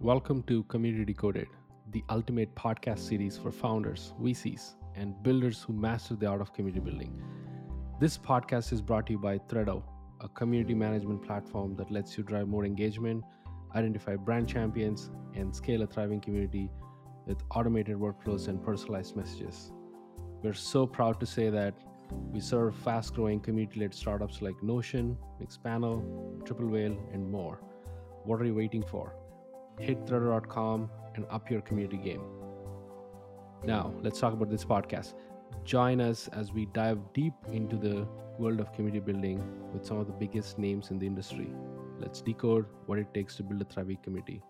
Welcome to Community Decoded, the ultimate podcast series for founders, VCs, and builders who master the art of community building. This podcast is brought to you by Threado, a community management platform that lets you drive more engagement, identify brand champions, and scale a thriving community with automated workflows and personalized messages. We're so proud to say that we serve fast growing community led startups like Notion, Mixpanel, Triple Whale, and more. What are you waiting for? Hit Threado.com and up your community game. Now, let's talk about this podcast. Join us as we dive deep into the world of community building with some of the biggest names in the industry. Let's decode what it takes to build a thriving community.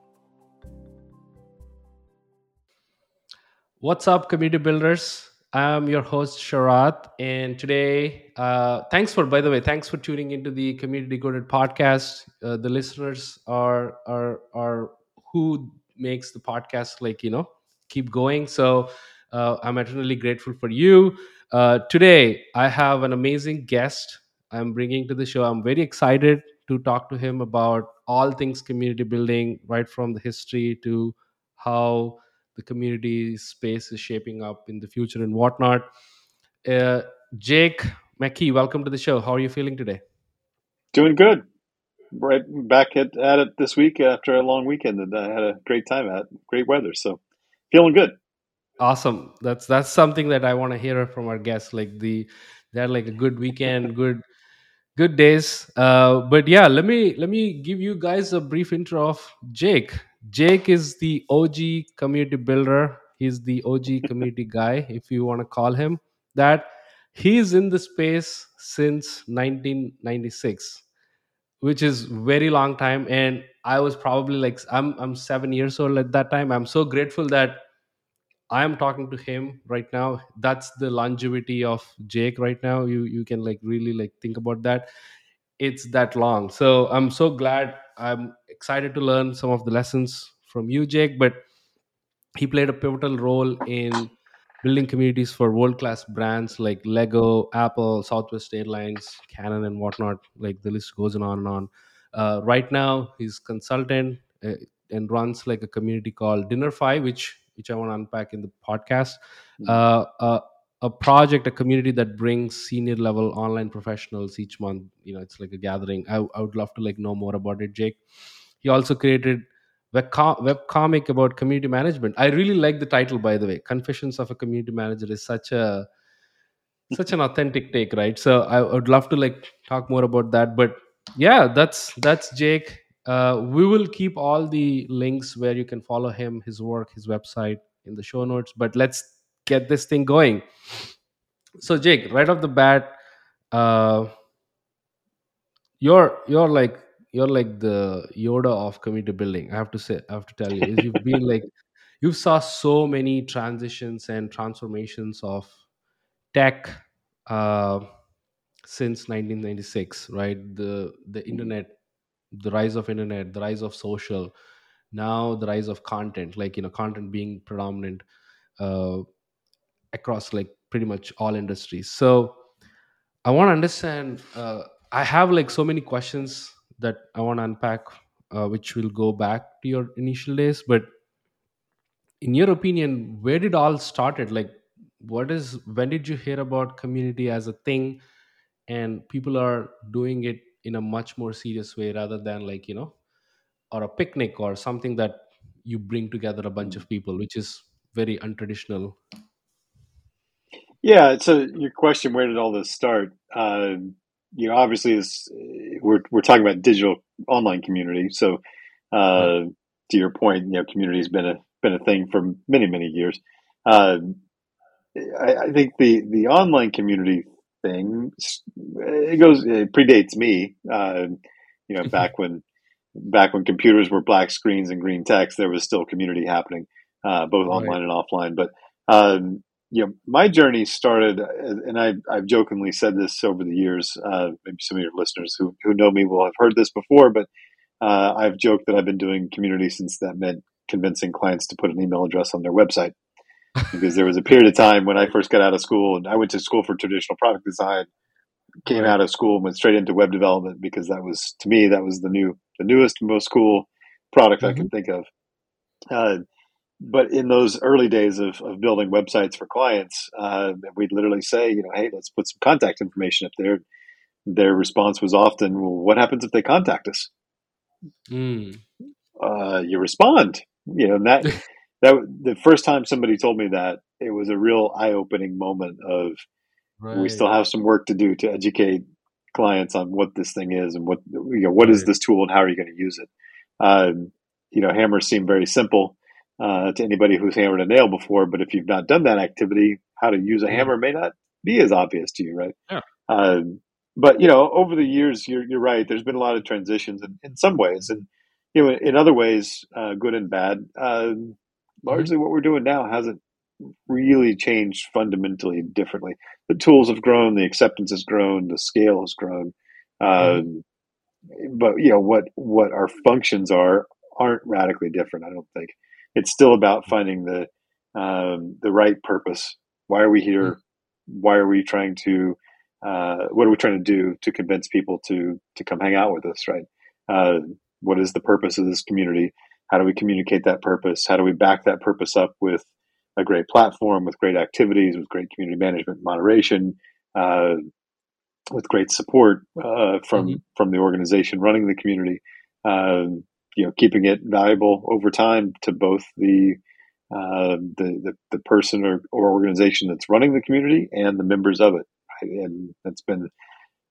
What's up, community builders? I'm your host Sharath, and today, uh, thanks for by the way, thanks for tuning into the Community Decoded podcast. Uh, the listeners are are are who makes the podcast like you know keep going. So uh, I'm eternally grateful for you. Uh, today, I have an amazing guest. I'm bringing to the show. I'm very excited to talk to him about all things community building, right from the history to how the community space is shaping up in the future and whatnot. Uh, Jake McKee, welcome to the show. How are you feeling today? Doing good. Right back at, at it this week after a long weekend that I had a great time at. Great weather, so feeling good. Awesome. That's that's something that I want to hear from our guests. Like the they had like a good weekend, good good days. Uh, but yeah, let me let me give you guys a brief intro of Jake. Jake is the OG community builder. He's the OG community guy, if you want to call him that. He's in the space since 1996, which is very long time. And I was probably like I'm I'm seven years old at that time. I'm so grateful that I am talking to him right now. That's the longevity of Jake right now. You you can like really like think about that. It's that long. So I'm so glad. I'm excited to learn some of the lessons from you, Jake. But he played a pivotal role in building communities for world class brands like Lego, Apple, Southwest Airlines, Canon, and whatnot. Like the list goes on and on. Uh, right now, he's consultant uh, and runs like a community called Dinnerfy, which which I want to unpack in the podcast. Uh, uh, a project, a community that brings senior level online professionals each month. You know, it's like a gathering. I, I would love to like know more about it, Jake. He also created web, com- web comic about community management. I really like the title, by the way. Confessions of a Community Manager is such a such an authentic take, right? So I would love to like talk more about that. But yeah, that's that's Jake. Uh, we will keep all the links where you can follow him, his work, his website in the show notes. But let's get this thing going. So Jake, right off the bat, uh, you're you're like you're like the Yoda of community building. I have to say, I have to tell you, is you've been like you've saw so many transitions and transformations of tech uh, since 1996, right? The the internet, the rise of internet, the rise of social, now the rise of content, like you know, content being predominant uh, across like pretty much all industries. So I want to understand. Uh, I have like so many questions that I want to unpack, uh, which will go back to your initial days. But in your opinion, where did all started? Like, what is when did you hear about community as a thing, and people are doing it in a much more serious way rather than like you know, or a picnic or something that you bring together a bunch of people, which is very untraditional. Yeah. So your question, where did all this start? Uh, you know, obviously, is we're we're talking about digital online community. So, uh, to your point, you know, community has been a been a thing for many many years. Uh, I, I think the the online community thing it goes it predates me. Uh, you know, back when back when computers were black screens and green text, there was still community happening, uh, both Right. online and offline. But um, you know, my journey started, uh, and I, I've jokingly said this over the years. Uh, maybe some of your listeners who who know me will have heard this before, but uh, I've joked that I've been doing community since that meant convincing clients to put an email address on their website because there was a period of time when I first got out of school and I went to school for traditional product design, came out of school and went straight into web development because that was to me that was the new the newest most cool product I hmm could think of. Uh, but in those early days of, of building websites for clients, uh, we'd literally say, you know, hey, let's put some contact information up there. Their response was often, well, what happens if they contact us? Mm. Uh, you respond, you know, and that, that the first time somebody told me that, it was a real eye opening moment of right. we still have some work to do to educate clients on what this thing is and what, you know, what right. is this tool and how are you going to use it? Um, you know, hammers seem very simple uh, to anybody who's hammered a nail before. But if you've not done that activity, how to use a mm-hmm. hammer may not be as obvious to you, right? Yeah. Um, but you know, over the years, you're you're right. There's been a lot of transitions in, in some ways, and you know, in other ways, uh, good and bad. Uh, largely, mm-hmm. what we're doing now hasn't really changed fundamentally differently. The tools have grown, the acceptance has grown, the scale has grown. Mm-hmm. Um, but you know what what our functions are aren't radically different. I don't think it's still about finding the um, the right purpose. Why are we here? Mm-hmm. Why are we trying to? Uh, what are we trying to do to convince people to to come hang out with us? Right? Uh, what is the purpose of this community? How do we communicate that purpose? How do we back that purpose up with a great platform, with great activities, with great community management, moderation, uh, with great support uh, from mm-hmm. from the organization running the community? Um, you know keeping it valuable over time to both the uh, the, the, the person or, or organization that's running the community and the members of it. And that's been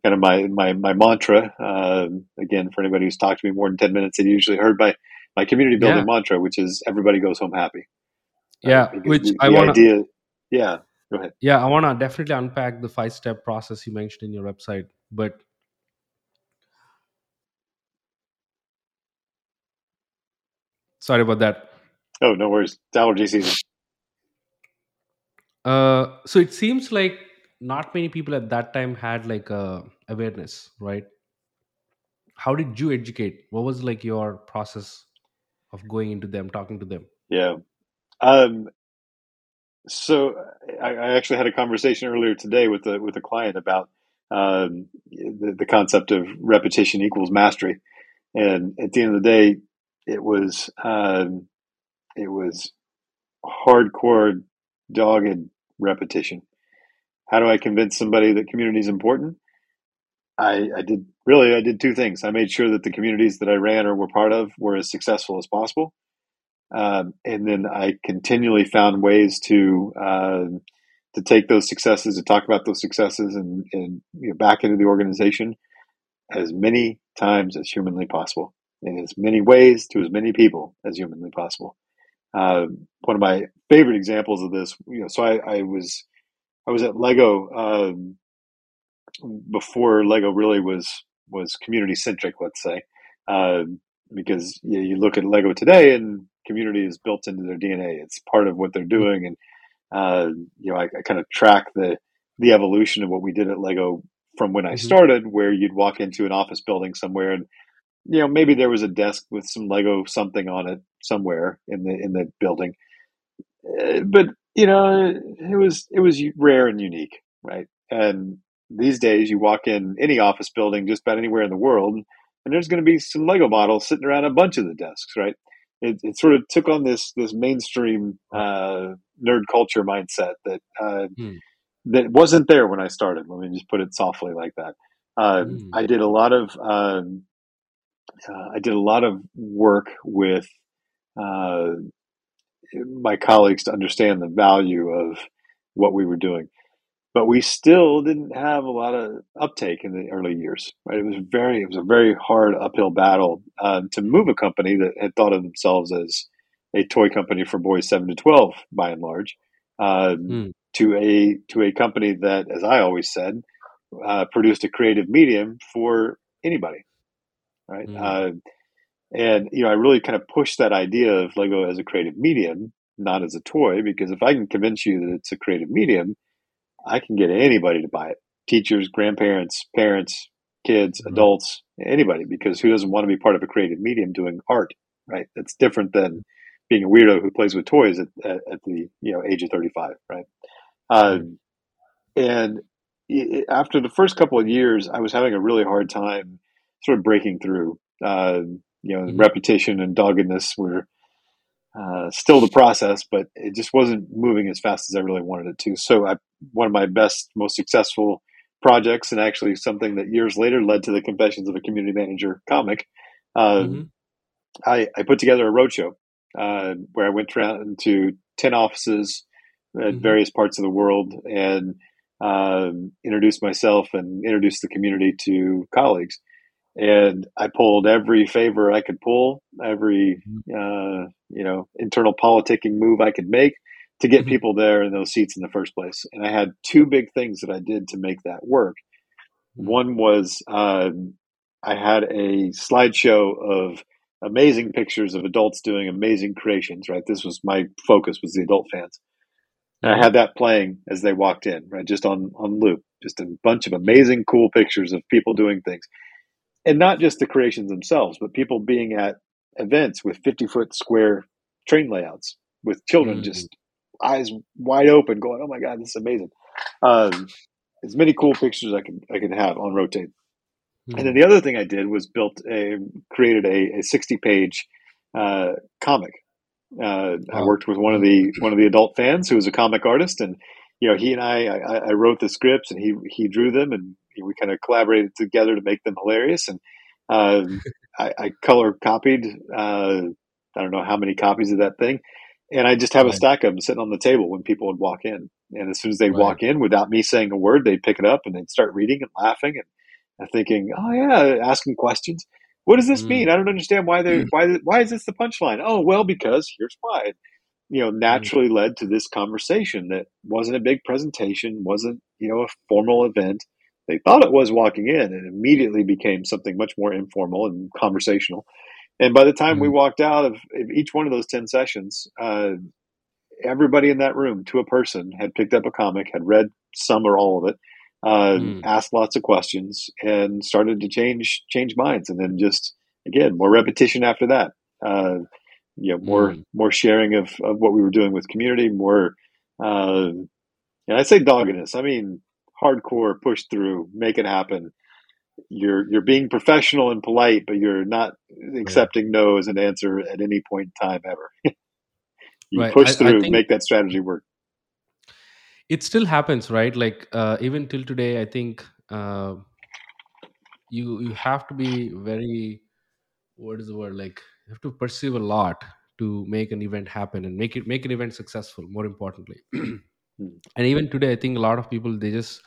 kind of my my my mantra. Uh, again, for anybody who's talked to me more than ten minutes, they usually heard my my community building yeah. mantra, which is everybody goes home happy. Uh, yeah, uh, which the, I want idea. Yeah, go ahead. Yeah, I want to definitely unpack the five step process you mentioned in your website, but Sorry about that. Oh, no worries. It's allergy season. Uh, so it seems like not many people at that time had like a awareness, right? How did you educate? What was like your process of going into them, talking to them? Yeah. Um, so I, I actually had a conversation earlier today with a with a client about um, the, the concept of repetition equals mastery, and at the end of the day, it was um, it was hardcore, dogged repetition. How do I convince somebody that community is important? I, I did really I did two things. I made sure that the communities that I ran or were part of were as successful as possible, um, and then I continually found ways to uh, to take those successes, to talk about those successes, and, and you know, back into the organization as many times as humanly possible in as many ways to as many people as humanly possible. Uh, one of my favorite examples of this, you know, so I, I was I was at Lego um, before Lego really was was community centric, let's say, uh, because you, know, you, look at Lego today and community is built into their DNA. It's part of what they're doing, and uh, you know, I, I kind of track the the evolution of what we did at Lego from when I mm-hmm. started, where you'd walk into an office building somewhere and you know maybe there was a desk with some lego something on it somewhere in the in the building uh, but you know it was it was rare and unique right and these days you walk in any office building just about anywhere in the world and there's going to be some lego models sitting around a bunch of the desks right it, it sort of took on this this mainstream uh, nerd culture mindset that uh, hmm. that wasn't there when i started let me just put it softly like that uh, hmm. i did a lot of um, uh, I did a lot of work with uh, my colleagues to understand the value of what we were doing. But we still didn't have a lot of uptake in the early years. Right? It was very, it was a very hard uphill battle uh, to move a company that had thought of themselves as a toy company for boys seven to twelve, by and large, mm. to a to a company that, as I always said, uh, produced a creative medium for anybody right? Mm. Uh, and you know, I really kind of pushed that idea of Lego as a creative medium, not as a toy, because if I can convince you that it's a creative medium, I can get anybody to buy it: teachers, grandparents, parents, kids, mm. adults, anybody. Because who doesn't want to be part of a creative medium doing art, right? That's different than being a weirdo who plays with toys at, at, at the you know age of thirty five, right? Um, and after the first couple of years, I was having a really hard time sort of breaking through. Uh, you know, mm-hmm. repetition and doggedness were uh, still the process, but it just wasn't moving as fast as I really wanted it to. So, I, one of my best, most successful projects, and actually something that years later led to the Confessions of a Community Manager comic. Uh, mm-hmm. I, I, put together a roadshow uh, where I went around to ten offices at mm-hmm. various parts of the world and um, introduced myself and introduced the community to colleagues and I pulled every favor I could pull, every mm-hmm. uh, you know internal politicking move I could make to get mm-hmm. people there in those seats in the first place. And I had two big things that I did to make that work. Mm-hmm. One was um, I had a slideshow of amazing pictures of adults doing amazing creations. Right, this was my focus was the adult fans. And I had that playing as they walked in, right, just on on loop, just a bunch of amazing, cool pictures of people doing things and not just the creations themselves, but people being at events with 50 foot square train layouts with children mm-hmm. just eyes wide open going, Oh my God, this is amazing. Um, as many cool pictures I can, I can have on rotate. Mm-hmm. And then the other thing I did was built a, created a, a 60 page, uh, comic. Uh, I worked with one of the, one of the adult fans who was a comic artist and, you know, he and I, I, I wrote the scripts and he, he drew them and we kind of collaborated together to make them hilarious. And uh, I, I, color copied, uh, I don't know how many copies of that thing. And I just have right. a stack of them sitting on the table when people would walk in. And as soon as they right. walk in without me saying a word, they'd pick it up and they'd start reading and laughing and, thinking, oh, yeah, asking questions. What does this mm. mean? I don't understand why they why why is this the punchline? Oh well, because here's why. You know, mm. naturally mm. led to this conversation that wasn't a big presentation, wasn't you know a formal event, they thought it was walking in and immediately became something much more informal and conversational. And by the time mm-hmm. we walked out of, of, each one of those 10 sessions, uh, everybody in that room to a person had picked up a comic, had read some or all of it, uh, mm. asked lots of questions and started to change, change minds. And then just, again, more repetition after that. Uh, you know, more, mm. more sharing of, of what we were doing with community, more, uh, and I say doggedness. I mean, hardcore push through, make it happen. You're you're being professional and polite, but you're not accepting no as an answer at any point in time ever. you right. push through, I, I make that strategy work. It still happens, right? Like uh, even till today, I think uh, you you have to be very what is the word like you have to perceive a lot to make an event happen and make it make an event successful more importantly Hmm. and even today i think a lot of people they just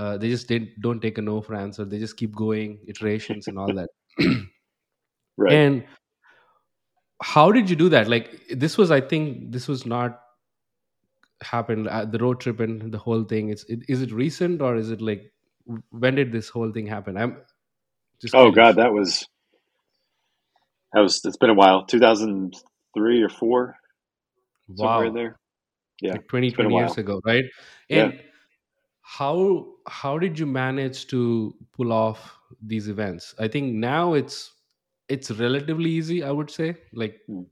uh, they just don't take a no for answer. They just keep going iterations and all that. Right. And how did you do that? Like this was i think this was not happened at the road trip and the whole thing. It's it, is it recent or is it like when did this whole thing happen? I'm just oh god that was that was it's been a while. 2003 or 4 wow. somewhere there yeah like 20 20 years ago right? And yeah. how how did you manage to pull off these events? I think now it's it's relatively easy i would say. Like mm.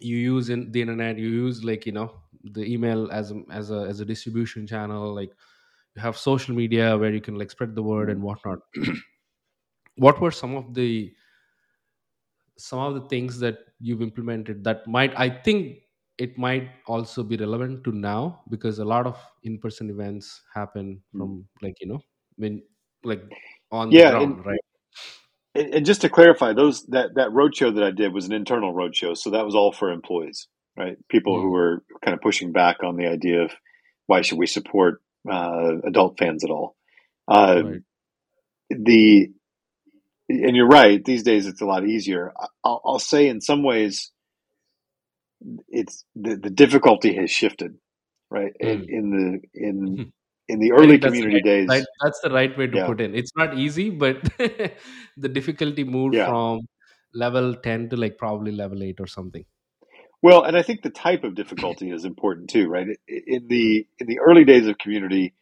you use in the internet you use like you know the email as a, as a as a distribution channel like you have social media where you can like spread the word and whatnot. What were some of the some of the things that you've implemented that might i think it might also be relevant to now because a lot of in-person events happen hmm. from like you know when like on yeah, the ground and, right and just to clarify those that that roadshow that i did was an internal roadshow so that was all for employees right people mm-hmm. who were kind of pushing back on the idea of why should we support uh, adult fans at all uh, right. the and you're right these days it's a lot easier I'll, I'll say in some ways it's the, the difficulty has shifted, right? Mm. In, in, the in hmm. in the early community right, days, right, that's the right way to yeah. put in. It's not easy, but the difficulty moved yeah. from level ten to like probably level eight or something. Well, and I think the type of difficulty is important too, right? In the in the early days of community,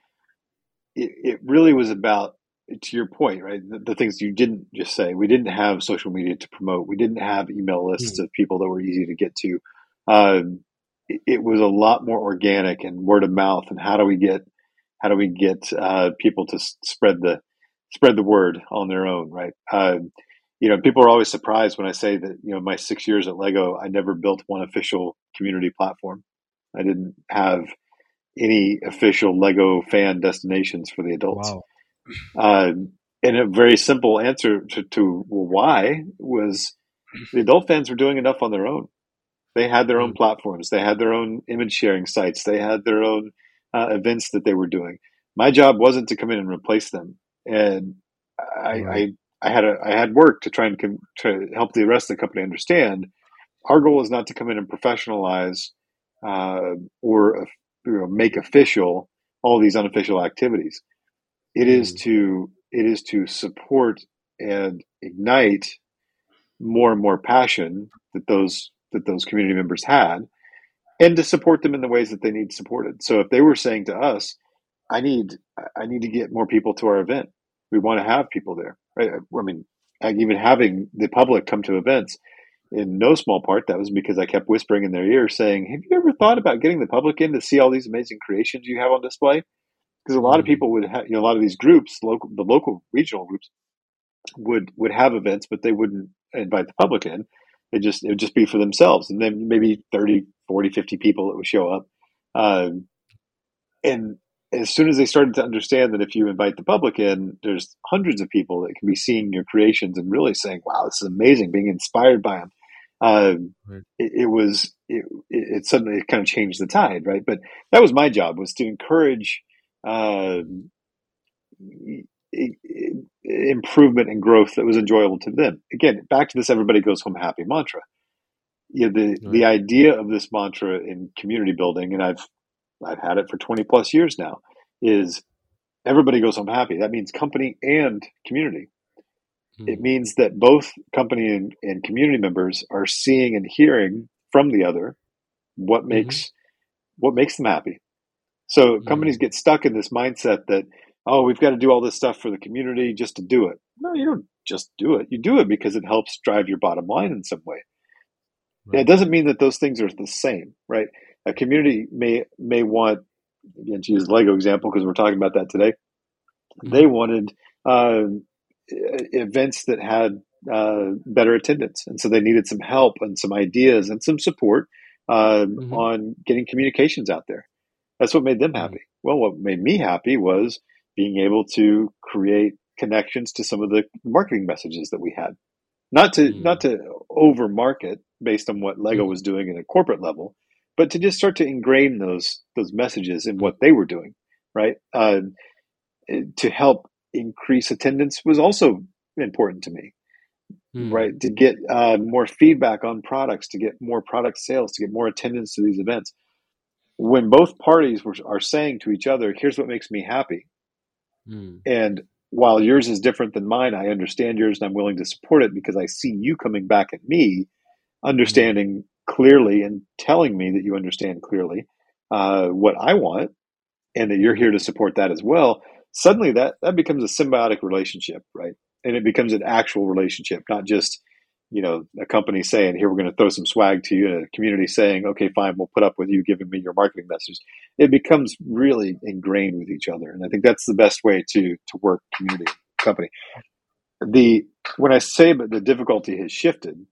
it, it really was about to your point, right? The, the, things you didn't just say. We didn't have social media to promote. We didn't have email lists mm. of people that were easy to get to uh, it, was a lot more organic and word of mouth. And how do we get how do we get uh, people to spread the spread the word on their own, right? Uh, you know, people are always surprised when I say that, you know, my six years at Lego, I never built one official community platform. I didn't have any official Lego fan destinations for the adults. Wow. Uh, and a very simple answer to, to why was the adult fans were doing enough on their own. They had their own mm. platforms. They had their own image sharing sites. They had their own uh, events that they were doing. My job wasn't to come in and replace them. And I, right. I, I had a, I had work to try and com- to help the rest of the company understand. Our goal is not to come in and professionalize uh, or uh, you know, make official all these unofficial activities. It mm. is to it is to support and ignite more and more passion that those that those community members had and to support them in the ways that they need supported. So if they were saying to us i need i need to get more people to our event. We want to have people there right? I mean even having the public come to events in no small part that was because i kept whispering in their ear saying have you ever thought about getting the public in to see all these amazing creations you have on display? Because a lot of mm-hmm. people would have you know a lot of these groups local the local regional groups would would have events but they wouldn't invite the public in it just it would just be for themselves. And then maybe 30 40 50 people that would show up. Um, and as soon as they started to understand that if you invite the public in there's hundreds of people that can be seeing your creations and really saying wow this is amazing being inspired by them um, right. it, it, was it, it, suddenly kind of changed the tide right? But that was my job was to encourage uh, improvement and growth that was enjoyable to them. Again, back to this everybody goes home happy mantra. Yeah, the right. the idea of this mantra in community building, and I've I've had it for 20 plus years now, is everybody goes home happy. That means company and community. Mm-hmm. It means that both company and, and, community members are seeing and hearing from the other what mm-hmm. makes mm-hmm. what makes them happy. So mm-hmm. companies get stuck in this mindset that oh, we've got to do all this stuff for the community just to do it. No, you don't just do it. You do it because it helps drive your bottom line in some way. Right. It doesn't mean that those things are the same, right? A community may may want again to use the Lego example because we're talking about that today. Mm-hmm. They wanted uh, events that had uh, better attendance, and so they needed some help and some ideas and some support uh, mm-hmm. on getting communications out there. That's what made them mm-hmm. happy. Well, what made me happy was being able to create connections to some of the marketing messages that we had. Not to mm. not to over market based on what Lego mm. was doing at a corporate level, but to just start to ingrain those those messages in what they were doing, right? Uh, to help increase attendance was also important to me, mm. right? To get uh, more feedback on products, to get more product sales, to get more attendance to these events. When both parties were, are saying to each other, "Here's what makes me happy," Mm. And while yours is different than mine, I understand yours and I'm willing to support it because I see you coming back at me, understanding mm. clearly and telling me that you understand clearly uh, what I want and that you're here to support that as well. Suddenly that, that becomes a symbiotic relationship, right? And it becomes an actual relationship, not just you know, a company saying, here, we're going to throw some swag to you, and a community saying, okay, fine, we'll put up with you giving me your marketing message. It becomes really ingrained with each other. And I think that's the best way to, to work community company. The, when I say but the difficulty has shifted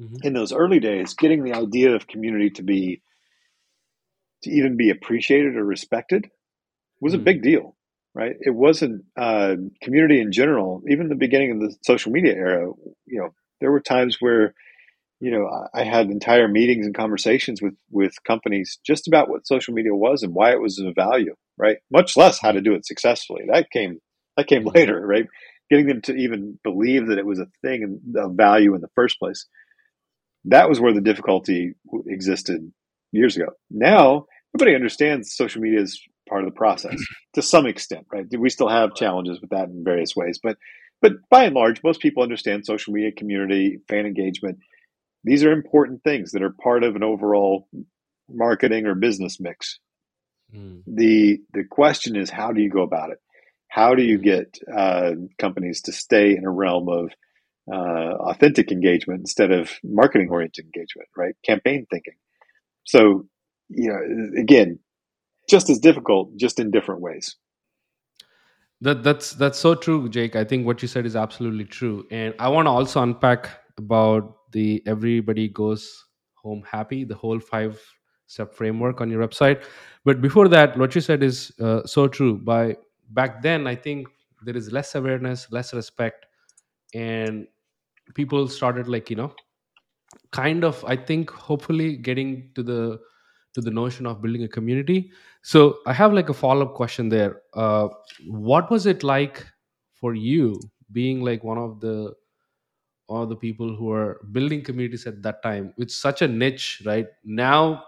mm-hmm. in those early days, getting the idea of community to be, to even be appreciated or respected was mm-hmm. a big deal right? It wasn't uh, community in general. Even the beginning of the social media era, you know, there were times where you know I had entire meetings and conversations with with companies just about what social media was and why it was of value, right? Much less how to do it successfully. That came that came later, right? Getting them to even believe that it was a thing of value in the first place. That was where the difficulty existed years ago. Now everybody understands social media is part of the process to some extent, right? We still have challenges with that in various ways, but but by and large, most people understand social media community, fan engagement. These are important things that are part of an overall marketing or business mix. Mm. The the question is, how do you go about it? How do you get uh, companies to stay in a realm of uh, authentic engagement instead of marketing oriented engagement, right? Campaign thinking. So, you know, again, just as difficult, just in different ways. That that's that's so true, Jake. I think what you said is absolutely true, and I want to also unpack about the everybody goes home happy, the whole five step framework on your website. But before that, what you said is uh, so true. By back then, I think there is less awareness, less respect, and people started like you know kind of i think hopefully getting to the to the notion of building a community. So i have like a follow-up question there. Uh, what was it like for you being like one of the or the people who are building communities at that time it's such a niche right? Now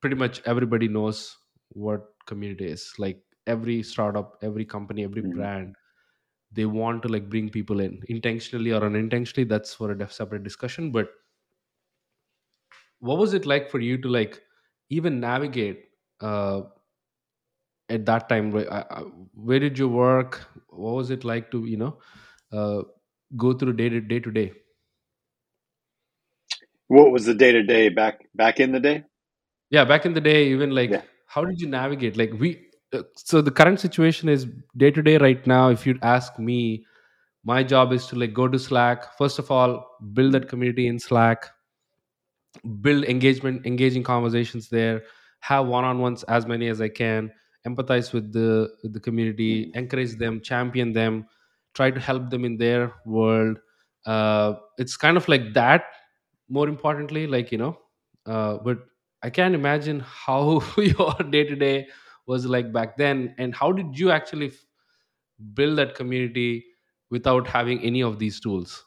pretty much everybody knows what community is. Like every startup every company every Mhm. brand they want to like bring people in intentionally or unintentionally. That's for a separate discussion. But what was it like for you to like even navigate uh, at that time where, uh, uh, where did you work? What was it like to you know uh, go through day to day to day? What was the day to day back back in the day? yeah back in the day even like Yeah. how did you navigate? Like we uh, so the current situation is day to day right now if you'd ask me my job is to like go to slack. First of all build that community in slack build engagement engaging conversations there have one-on-ones as many as i can empathize with the with the community Mhm. encourage them champion them try to help them in their world. Uh, it's kind of like that more importantly like you know uh, but i can't imagine how your day-to-day was like back then. And how did you actually f- build that community without having any of these tools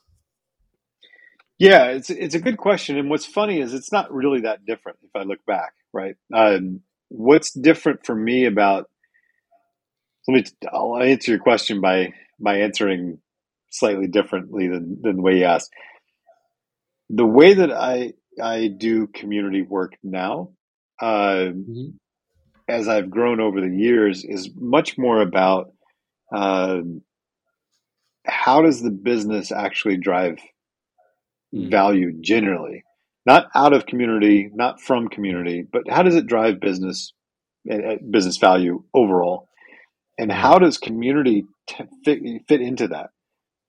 Yeah, it's it's a good question, and what's funny is it's not really that different if I look back, right? Um, what's different for me about let me I'll answer your question by by answering slightly differently than than the way you asked. The way that I I do community work now, uh, Mhm. as I've grown over the years, is much more about um how does the business actually drive. Value generally, not out of community, not from community, but how does it drive business uh, business value overall, and how does community t- fit fit into that?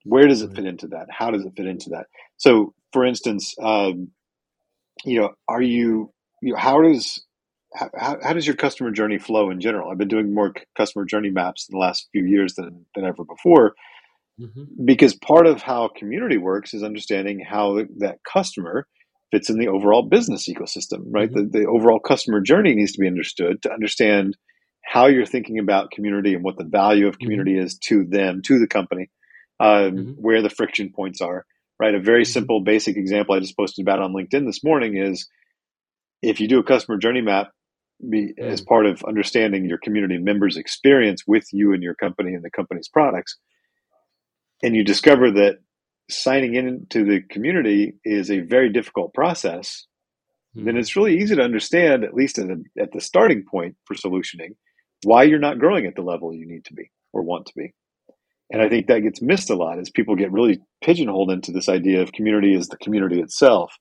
Where does it fit into that? How does it fit into that? So, for instance, um, you know, are you, you know, how does how, how does your customer journey flow in general? I've been doing more customer journey maps in the last few years than than ever before, hmm because part of how community works is understanding how that customer fits in the overall business ecosystem, right? hmm The, the overall customer journey needs to be understood to understand how you're thinking about community and what the value of community is to them, to the company, um, hmm where the friction points are, right? A very hmm simple, basic example I just posted about on LinkedIn this morning is if you do a customer journey map, be, as Mm. part of understanding your community members' experience with you and your company and the company's products, and you discover that signing into the community is a very difficult process, then Mm. it's really easy to understand, at least at the, at the starting point for solutioning, why you're not growing at the level you need to be or want to be. And I think that gets missed a lot as people get really pigeonholed into this idea of community as the community itself,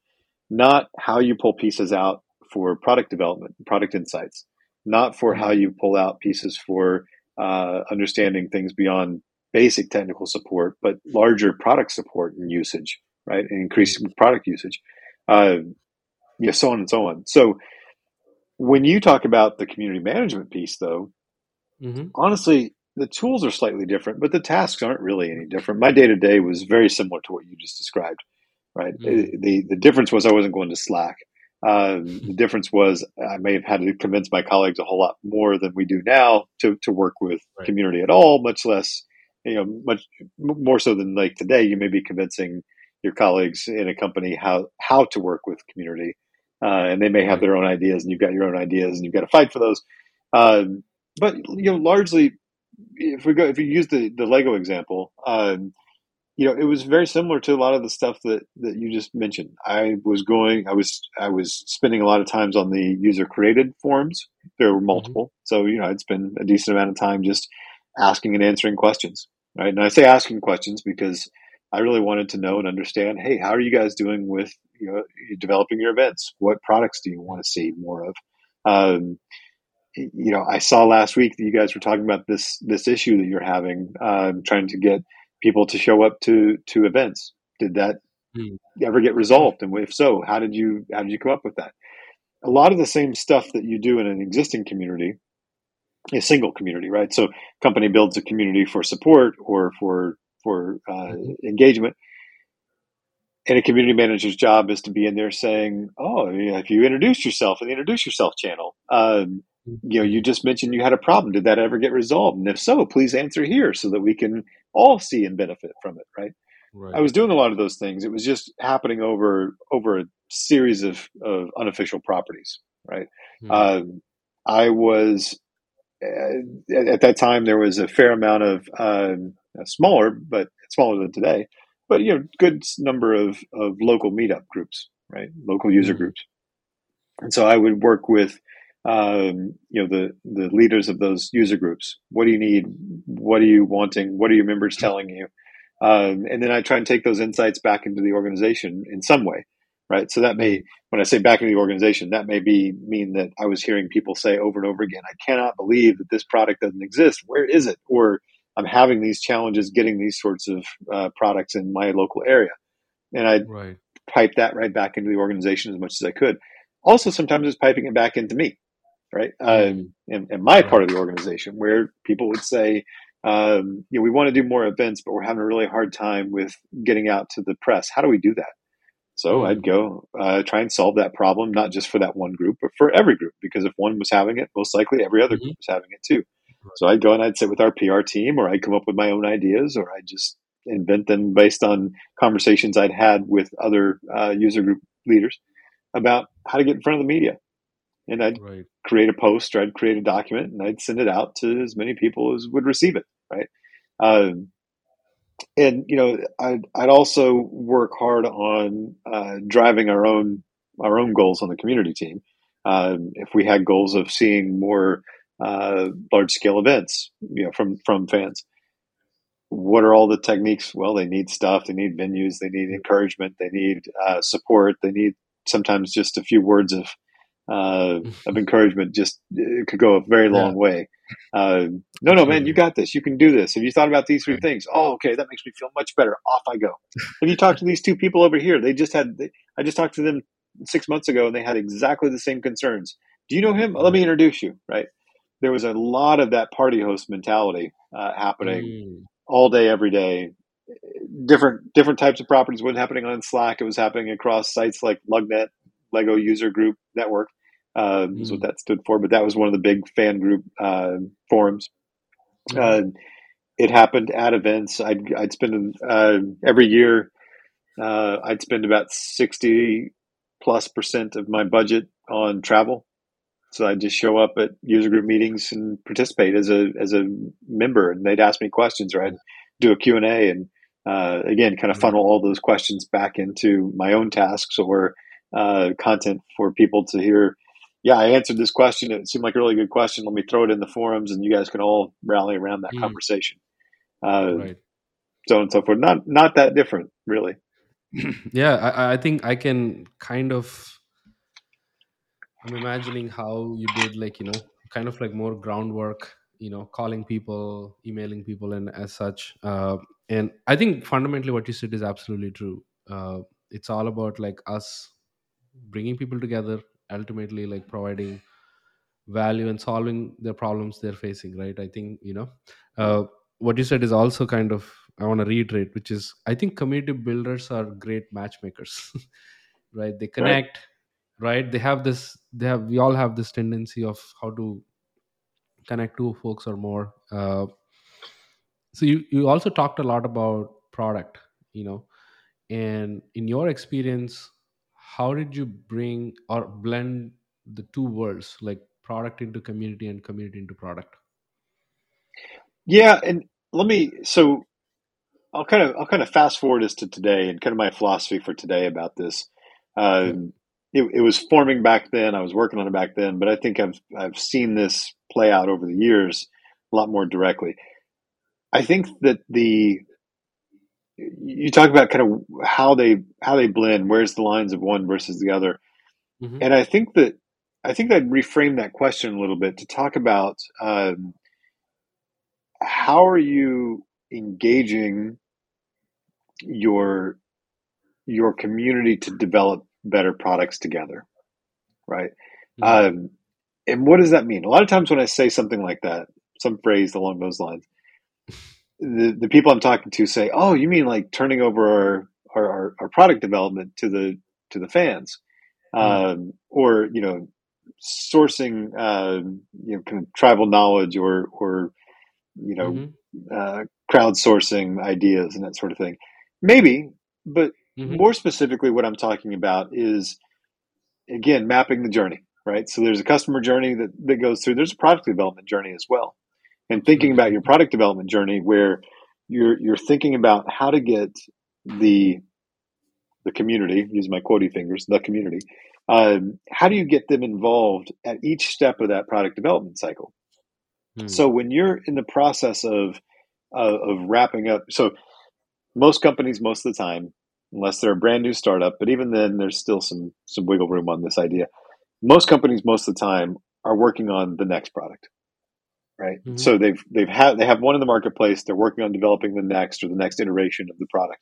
not how you pull pieces out for product development, product insights, not for how Mm. you pull out pieces for uh, understanding things beyond basic technical support, but larger product support and usage, right? And increasing product usage. Uh, yeah, so on and so on. So when you talk about the community management piece, though, Mhm. honestly, the tools are slightly different, but the tasks aren't really any different. My day to day was very similar to what you just described, right? Mm. The the difference was I wasn't going to Slack. Um, the difference was I may have had to convince my colleagues a whole lot more than we do now to to work with Right. community at all, much less, you know, much more so than like today. You may be convincing your colleagues in a company how how to work with community, uh, and they may have their own ideas, and you've got your own ideas, and you've got to fight for those. Um, but you know, largely, if we go, if you use the the Lego example, um, you know, it was very similar to a lot of the stuff that that you just mentioned. I was going, I was, I was spending a lot of times on the user created forums. There were Mhm. multiple, so you know, I'd spend a decent amount of time just asking and answering questions, right? And I say asking questions because I really wanted to know and understand. Hey, how are you guys doing with you know developing your events? What products do you want to see more of? Um, you know, I saw last week that you guys were talking about this this issue that you're having, uh, trying to get people to show up to to events. Did that mm. ever get resolved? And if so, how did you how did you come up with that? A lot of the same stuff that you do in an existing community, a single community, right? So, company builds a community for support or for for uh, mm-hmm. engagement and a community manager's job is to be in there saying, "Oh, if you introduce yourself in the introduce yourself channel, um, you know, you just mentioned you had a problem. Did that ever get resolved? And if so, please answer here so that we can all see and benefit from it." Right. right. I was doing a lot of those things. It was just happening over over a series of, of unofficial properties. Right. Hmm. Um, I was uh, at that time there was a fair amount of um, smaller, but smaller than today but you know, good number of of local meetup groups, right? Local user mm-hmm. groups, and so I would work with um, you know the the leaders of those user groups. What do you need? What are you wanting? What are your members telling you? Um, and then I try and take those insights back into the organization in some way, right? So that may, when I say back into the organization, that may be mean that I was hearing people say over and over again, "I cannot believe that this product doesn't exist. Where is it?" Or I'm having these challenges getting these sorts of uh, products in my local area. And I right. pipe that right back into the organization as much as I could. Also, sometimes it's piping it back into me, right? Um, and, and, my part of the organization where people would say, um, you know, we want to do more events, but we're having a really hard time with getting out to the press. How do we do that? So. I'd go uh, try and solve that problem, not just for that one group, but for every group. Because if one was having it, most likely every other mm-hmm. group was having it too. So I'd go and I'd sit with our PR team, or I'd come up with my own ideas, or I'd just invent them based on conversations I'd had with other uh, user group leaders about how to get in front of the media. And I'd right. create a post or I'd create a document and I'd send it out to as many people as would receive it. Right. Um, and you know, I'd, I'd also work hard on uh, driving our own our own goals on the community team. Um, if we had goals of seeing more uh, large scale events, you know, from from fans. What are all the techniques? Well, they need stuff. They need venues. They need encouragement. They need uh, support. They need sometimes just a few words of uh, of encouragement. Just it could go a very long yeah. way. Uh, no, no, man, you got this. You can do this. Have you thought about these three things? Oh, okay, that makes me feel much better. Off I go. Have you talked to these two people over here? They just had. They, I just talked to them six months ago, and they had exactly the same concerns. Do you know him? Let me introduce you. Right there was a lot of that party host mentality uh, happening mm. all day, every day. Different different types of properties wasn't happening on Slack. It was happening across sites like Lugnet, Lego User Group Network, uh, mm. is what that stood for. But that was one of the big fan group uh, forums. Mm. it happened at events. I'd I'd spend uh, every year. Uh, I'd spend about sixty plus percent of my budget on travel so I'd just show up at user group meetings and participate as a as a member, and they'd ask me questions, or I'd do a Q and A, and uh, again, kind of mm-hmm. funnel all those questions back into my own tasks or uh, content for people to hear. Yeah, I answered this question. It seemed like a really good question. Let me throw it in the forums, and you guys can all rally around that mm. conversation. Uh, right. So on and so forth. Not not that different, really. yeah, I, I think I can kind of I'm imagining how you did like, you know, kind of like more groundwork, you know, calling people, emailing people, and as such. Uh, and I think fundamentally what you said is absolutely true. Uh, it's all about like us bringing people together, ultimately like providing value and solving the problems they're facing, right? I think, you know, uh, what you said is also kind of, I want to reiterate, which is I think community builders are great matchmakers, right? They connect. Right right they have this they have we all have this tendency of how to connect two folks or more uh, so you you also talked a lot about product you know and in your experience how did you bring or blend the two worlds like product into community and community into product yeah and let me so i'll kind of i'll kind of fast forward as to today and kind of my philosophy for today about this um, it, it was forming back then. I was working on it back then, but I think I've I've seen this play out over the years a lot more directly. I think that the you talk about kind of how they how they blend, where's the lines of one versus the other, mm-hmm. and I think that I think I'd reframe that question a little bit to talk about um, how are you engaging your your community to develop better products together, right? Mm-hmm. Um, and what does that mean? A lot of times when I say something like that, some phrase along those lines, the, the people I'm talking to say, "Oh, you mean like turning over our our, our product development to the to the fans, mm-hmm. um, or you know, sourcing uh, you know kind of tribal knowledge or or you know mm-hmm. uh, crowdsourcing ideas and that sort of thing. Maybe, but mm-hmm. more specifically, what I'm talking about is again mapping the journey. Right. So there's a customer journey that, that goes through. There's a product development journey as well, and thinking about your product development journey where you're you're thinking about how to get the the community, use my quotey fingers, the community. Um, how do you get them involved at each step of that product development cycle? Hmm. So when you're in the process of uh, of wrapping up, so most companies, most of the time, unless they're a brand new startup, but even then, there's still some some wiggle room on this idea. Most companies, most of the time, are working on the next product, right? Mm-hmm. So they've they've had they have one in the marketplace. They're working on developing the next or the next iteration of the product,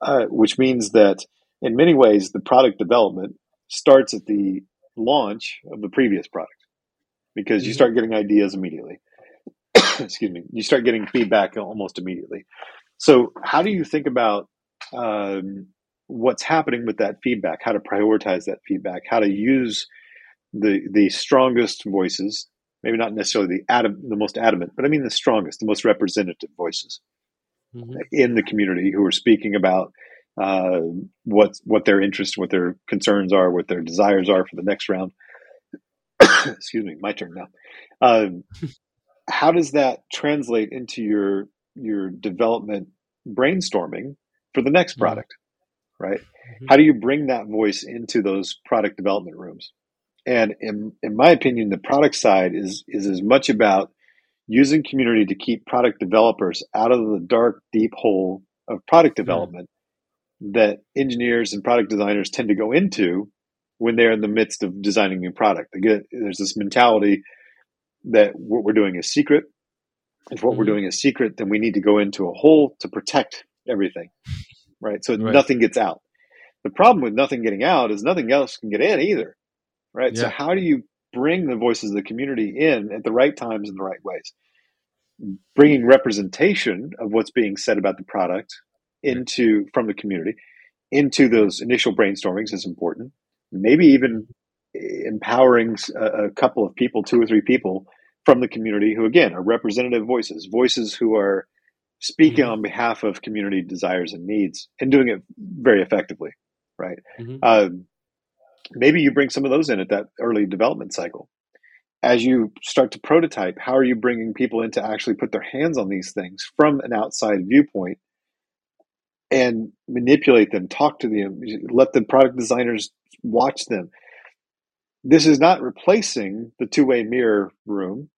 uh, which means that in many ways, the product development starts at the launch of the previous product because mm-hmm. you start getting ideas immediately. Excuse me. You start getting feedback almost immediately. So, how do you think about um, what's happening with that feedback? How to prioritize that feedback? How to use the the strongest voices? Maybe not necessarily the adam, the most adamant, but I mean the strongest, the most representative voices mm-hmm. in the community who are speaking about uh, what what their interests, what their concerns are, what their desires are for the next round. Excuse me, my turn now. Um, how does that translate into your your development brainstorming for the next mm-hmm. product? Mm-hmm. Right? Mm-hmm. How do you bring that voice into those product development rooms? And in, in my opinion, the product side is is as much about using community to keep product developers out of the dark, deep hole of product mm-hmm. development that engineers and product designers tend to go into when they're in the midst of designing new product. Again, there's this mentality that what we're doing is secret. If what mm-hmm. we're doing is secret, then we need to go into a hole to protect everything, right? So right. nothing gets out. The problem with nothing getting out is nothing else can get in either, right? Yeah. So how do you bring the voices of the community in at the right times in the right ways? Bringing representation of what's being said about the product into from the community into those initial brainstormings is important. Maybe even empowering a, a, couple of people, two or three people from the community who, again, are representative voices, voices who are speaking mm-hmm. on behalf of community desires and needs and doing it very effectively, right? Mm-hmm. Uh, maybe you bring some of those in at that early development cycle. As you start to prototype, how are you bringing people in to actually put their hands on these things from an outside viewpoint and manipulate them, talk to them, let the product designers watch them. This is not replacing the two way mirror room,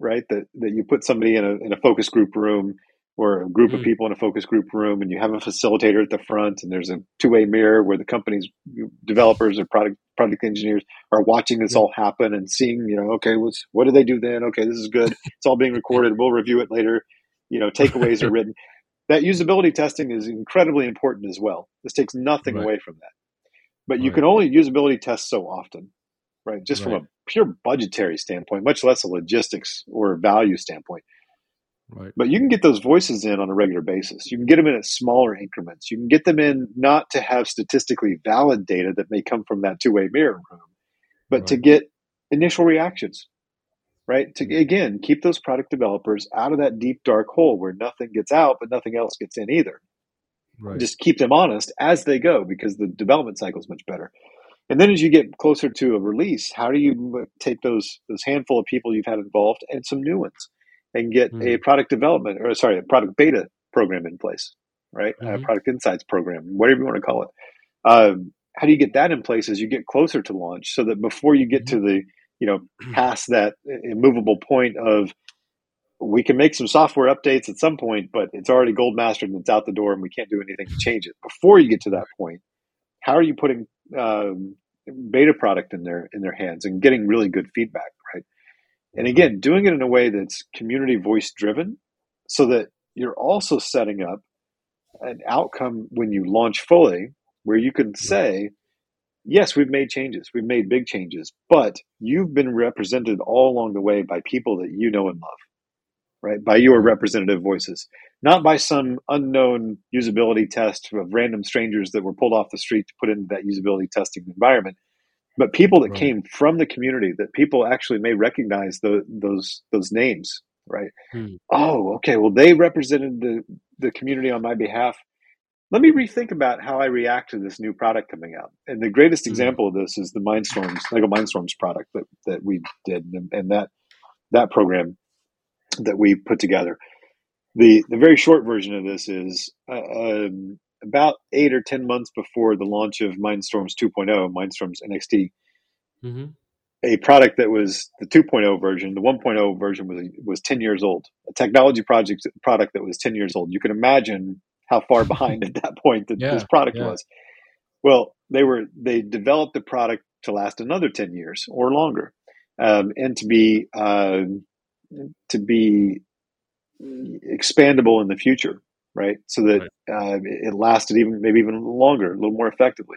right? That, that you put somebody in a, in a focus group room or a group mm-hmm. of hmm. people in a focus group room and you have a facilitator at the front and there's a two-way mirror where the company's developers or product product engineers are watching this all happen and seeing you know okay what's what do they do then okay this is good it's all being recorded we'll review it later you know takeaways are written that usability testing is incredibly important as well. This takes nothing right. away from that. But you right. can only usability test so often, right? Just right. from a pure budgetary standpoint, much less a logistics or value standpoint. Right. But you can get those voices in on a regular basis. You can get them in at smaller increments. You can get them in not to have statistically valid data that may come from that two way mirror room, but to get initial reactions right? To mm-hmm. again keep those product developers out of that deep dark hole where nothing gets out, but nothing else gets in either. Right. Just keep them honest as they go because the development cycle is much better. And then as you get closer to a release, how do you take those those handful of people you've had involved and some new ones, and get mm-hmm. a product development or sorry, a product beta program in place, right? Mm-hmm. A product insights program, whatever you want to call it. Um, how do you get that in place as you get closer to launch, so that before you get mm-hmm. to the you know, past that immovable point of we can make some software updates at some point, but it's already gold mastered and it's out the door and we can't do anything to change it. Before you get to that point, how are you putting um, beta product in their in their hands and getting really good feedback? And again, doing it in a way that's community voice driven, so that you're also setting up an outcome when you launch fully where you can say, yes, we've made changes, we've made big changes, but you've been represented all along the way by people that you know and love, right? By your representative voices, not by some unknown usability test of random strangers that were pulled off the street to put into that usability testing environment, but people that Right. came from the community that people actually may recognize the, those those names, right? Hmm. Oh, okay. Well, they represented the the community on my behalf. Let me rethink about how I react to this new product coming out. And the greatest Hmm. example of this is the Mindstorms Lego Mindstorms product that that we did, and, and that that program that we put together. The the very short version of this is uh, um, about eight or ten months before the launch of Mindstorms 2.0, Mindstorms NXT, hmm a product that was the 2.0 version. The 1.0 version was was 10 years old. A technology project product that was 10 years old. You can imagine how far behind at that point that Yeah, this product yeah. was. Well, they were they developed the product to last another 10 years or longer, um, and to be uh, to be expandable in the future, right? So that uh, it lasted even maybe even longer, a little more effectively.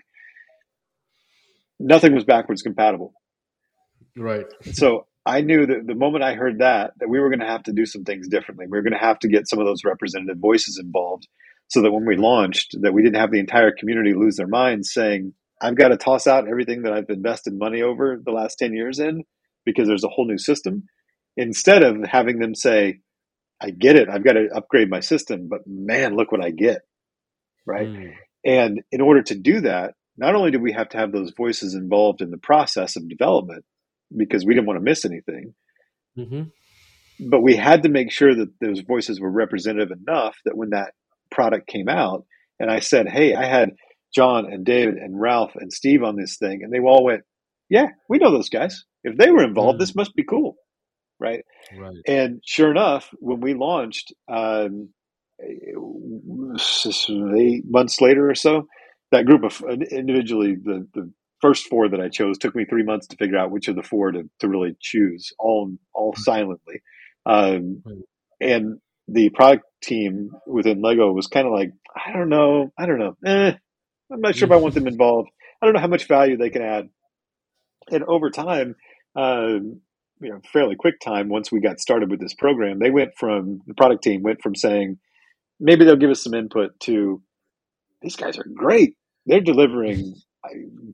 Nothing was backwards compatible. Right. so I knew that the moment I heard that, that we were going to have to do some things differently. We were going to have to get some of those representative voices involved, so that when we launched, that we didn't have the entire community lose their minds saying, "I've got to toss out everything that I've invested money over the last ten years in because there's a whole new system," instead of having them say, "I get it. I've got to upgrade my system, but man, look what I get." Right. Hmm. And in order to do that, not only did we have to have those voices involved in the process of development because we didn't want to miss anything, hmm but we had to make sure that those voices were representative enough that when that product came out, and I said, Hey, I had John and David and Ralph and Steve on this thing, and they all went, Yeah, we know those guys. If they were involved, Mm. this must be cool. Right. Right. And sure enough, when we launched, um, eight months later or so, that group of individually, the, the first four that I chose took me three months to figure out which of the four to, to really choose, all all silently. Um, and the product team within Lego was kind of like, I don't know, I don't know, eh, I'm not sure if I want them involved. I don't know how much value they can add. And over time, um, you know, fairly quick time once we got started with this program, they went from the product team went from saying maybe they'll give us some input to these guys are great. They're delivering uh,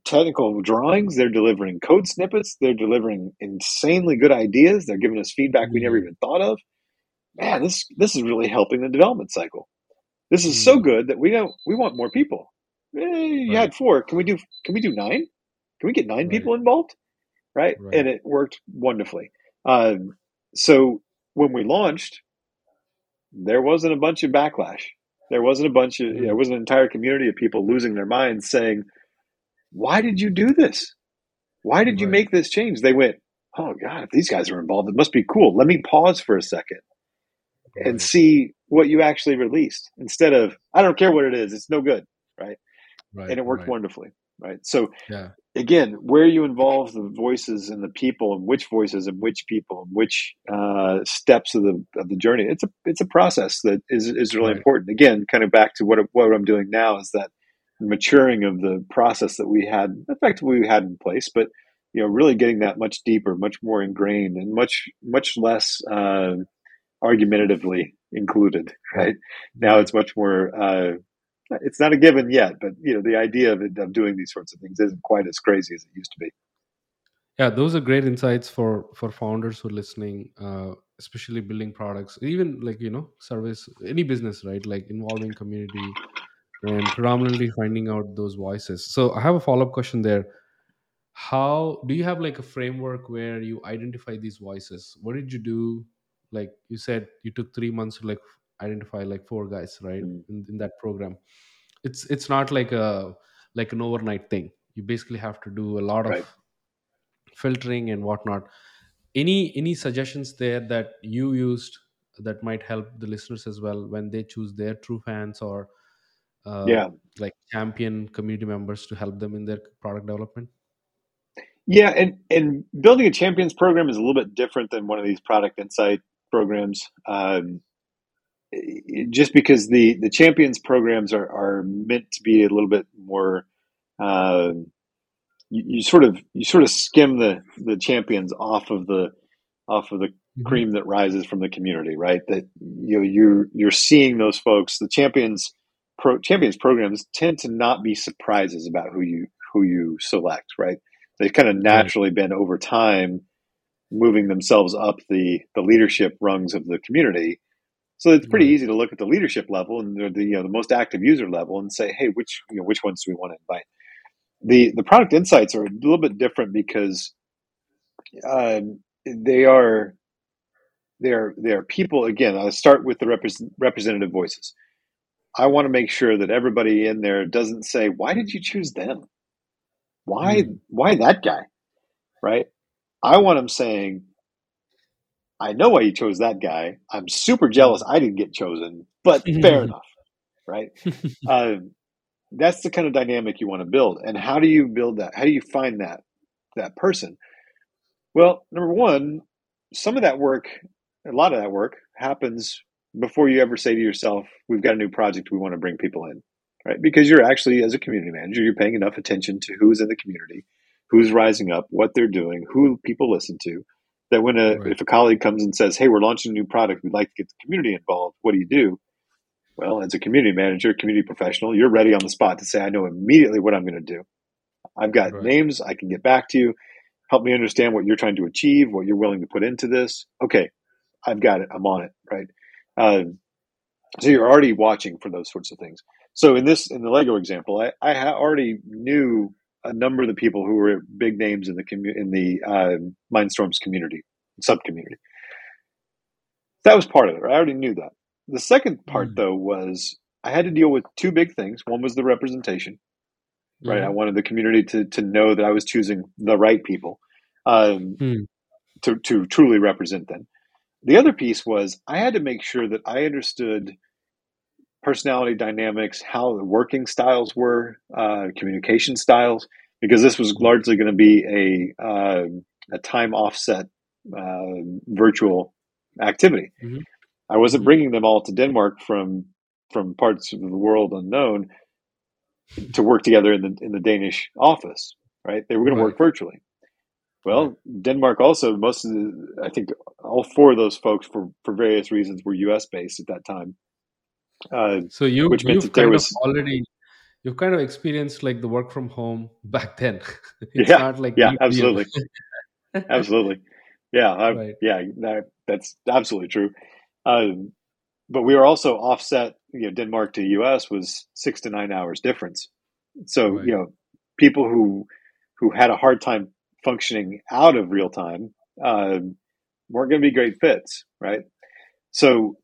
technical drawings. They're delivering code snippets. They're delivering insanely good ideas. They're giving us feedback we never Mm. even thought of. Man, this this is really helping the development cycle. This is so Mm. good that we don't we want more people. Eh, you Right. had four. Can we do can we do nine? Can we get nine Right. people involved? Right? Right. And it worked wonderfully. Um, so when we launched, there wasn't a bunch of backlash. There wasn't a bunch of Mm. there wasn't an entire community of people losing their minds saying, "Why did you do this? Why did you Right. make this change?" They went, "Oh God, if these guys are involved, it must be cool. Let me pause for a second and see what you actually released instead of I don't care what it is, it's no good." Right? Right. And it worked right. wonderfully. Right? So Yeah. Again, where you involve the voices and the people, and which voices and which people, and which uh, steps of the of the journey, it's a it's a process that is is really Right. important. Again, kind of back to what what I'm doing now is that maturing of the process that we had effectively we had in place, but you know, really getting that much deeper, much more ingrained, and much much less uh, argumentatively included. Right now, it's much more. Uh, it's not a given yet, but you know, the idea of it, of doing these sorts of things isn't quite as crazy as it used to be. Yeah, those are great insights for for founders who are listening, uh, especially building products, even like you know, service any business, right? Like involving community and predominantly finding out those voices. So I have a follow up question there. How do you have like a framework where you identify these voices? What did you do? Like you said, you took three months to like identify like four guys, right? Mm. In, in that program, it's it's not like a like an overnight thing. You basically have to do a lot Right. of filtering and whatnot any any suggestions there that you used that might help the listeners as well when they choose their true fans or uh, Yeah. like champion community members to help them in their product development Yeah, and and building a champions program is a little bit different than one of these product insight programs. Um, just because the the champions programs are are meant to be a little bit more. Uh, you, you, sort of you sort of skim the the champions off of the off of the mm-hmm. cream that rises from the community, right? That you know you're you're seeing those folks. The champions pro, champions programs tend to not be surprises about who you who you select, right? They've kind of naturally right. been over time moving themselves up the the leadership rungs of the community. So it's pretty easy to look at the leadership level and the, you know the most active user level and say, hey, which you know which ones do we want to invite? The the product insights are a little bit different because um, they are they are they are people again. I'll start with the represent, representative voices. I want to make sure that everybody in there doesn't say, "Why did you choose them? Why mm. why that guy?" Right? I want them saying, "I know why you chose that guy. I'm super jealous I didn't get chosen, but fair enough." Right? um, that's the kind of dynamic you want to build. And how do you build that? How do you find that that person? Well, number one, some of that work, a lot of that work happens before you ever say to yourself, we've got a new project we want to bring people in, right? Because you're actually, as a community manager, you're paying enough attention to who's in the community, who's rising up, what they're doing, who people listen to, that when a, right. if a colleague comes and says, hey, we're launching a new product, we'd like to get the community involved, what do you do? Well, as a community manager, community professional, you're ready on the spot to say, I know immediately what I'm going to do. I've got right. names, I can get back to you help me understand what you're trying to achieve, what you're willing to put into this. Okay, I've got it. I'm on it. Right. Um, so you're already watching for those sorts of things. So in this, in the Lego example, I, I already knew a number of the people who were big names in the commu- in the uh, Mindstorms community, sub community. That was part of it. Right? I already knew that. The second part, mm. though, was I had to deal with two big things. One was the representation, right? Mm-hmm. I wanted the community to to know that I was choosing the right people um, mm. to to truly represent them. The other piece was I had to make sure that I understood personality dynamics, how the working styles were, uh, communication styles, because this was largely going to be a uh, a time offset uh, virtual activity. Mm-hmm. I wasn't bringing them all to Denmark from from parts of the world unknown to work together in the in the Danish office, right? They were going right. to work virtually. Well. Denmark also most of the I think all four of those folks for for various reasons were U.S. based at that time. Uh, so you which you've kind was, of already you've kind of experienced like the work from home back then. it's yeah, not like yeah, absolutely, absolutely, yeah, I, right. yeah, that, that's absolutely true. Um, but we were also offset. You know, Denmark to U.S. was six to nine hours difference. So right. you know, people who who had a hard time functioning out of real time uh, weren't going to be great fits, right? So,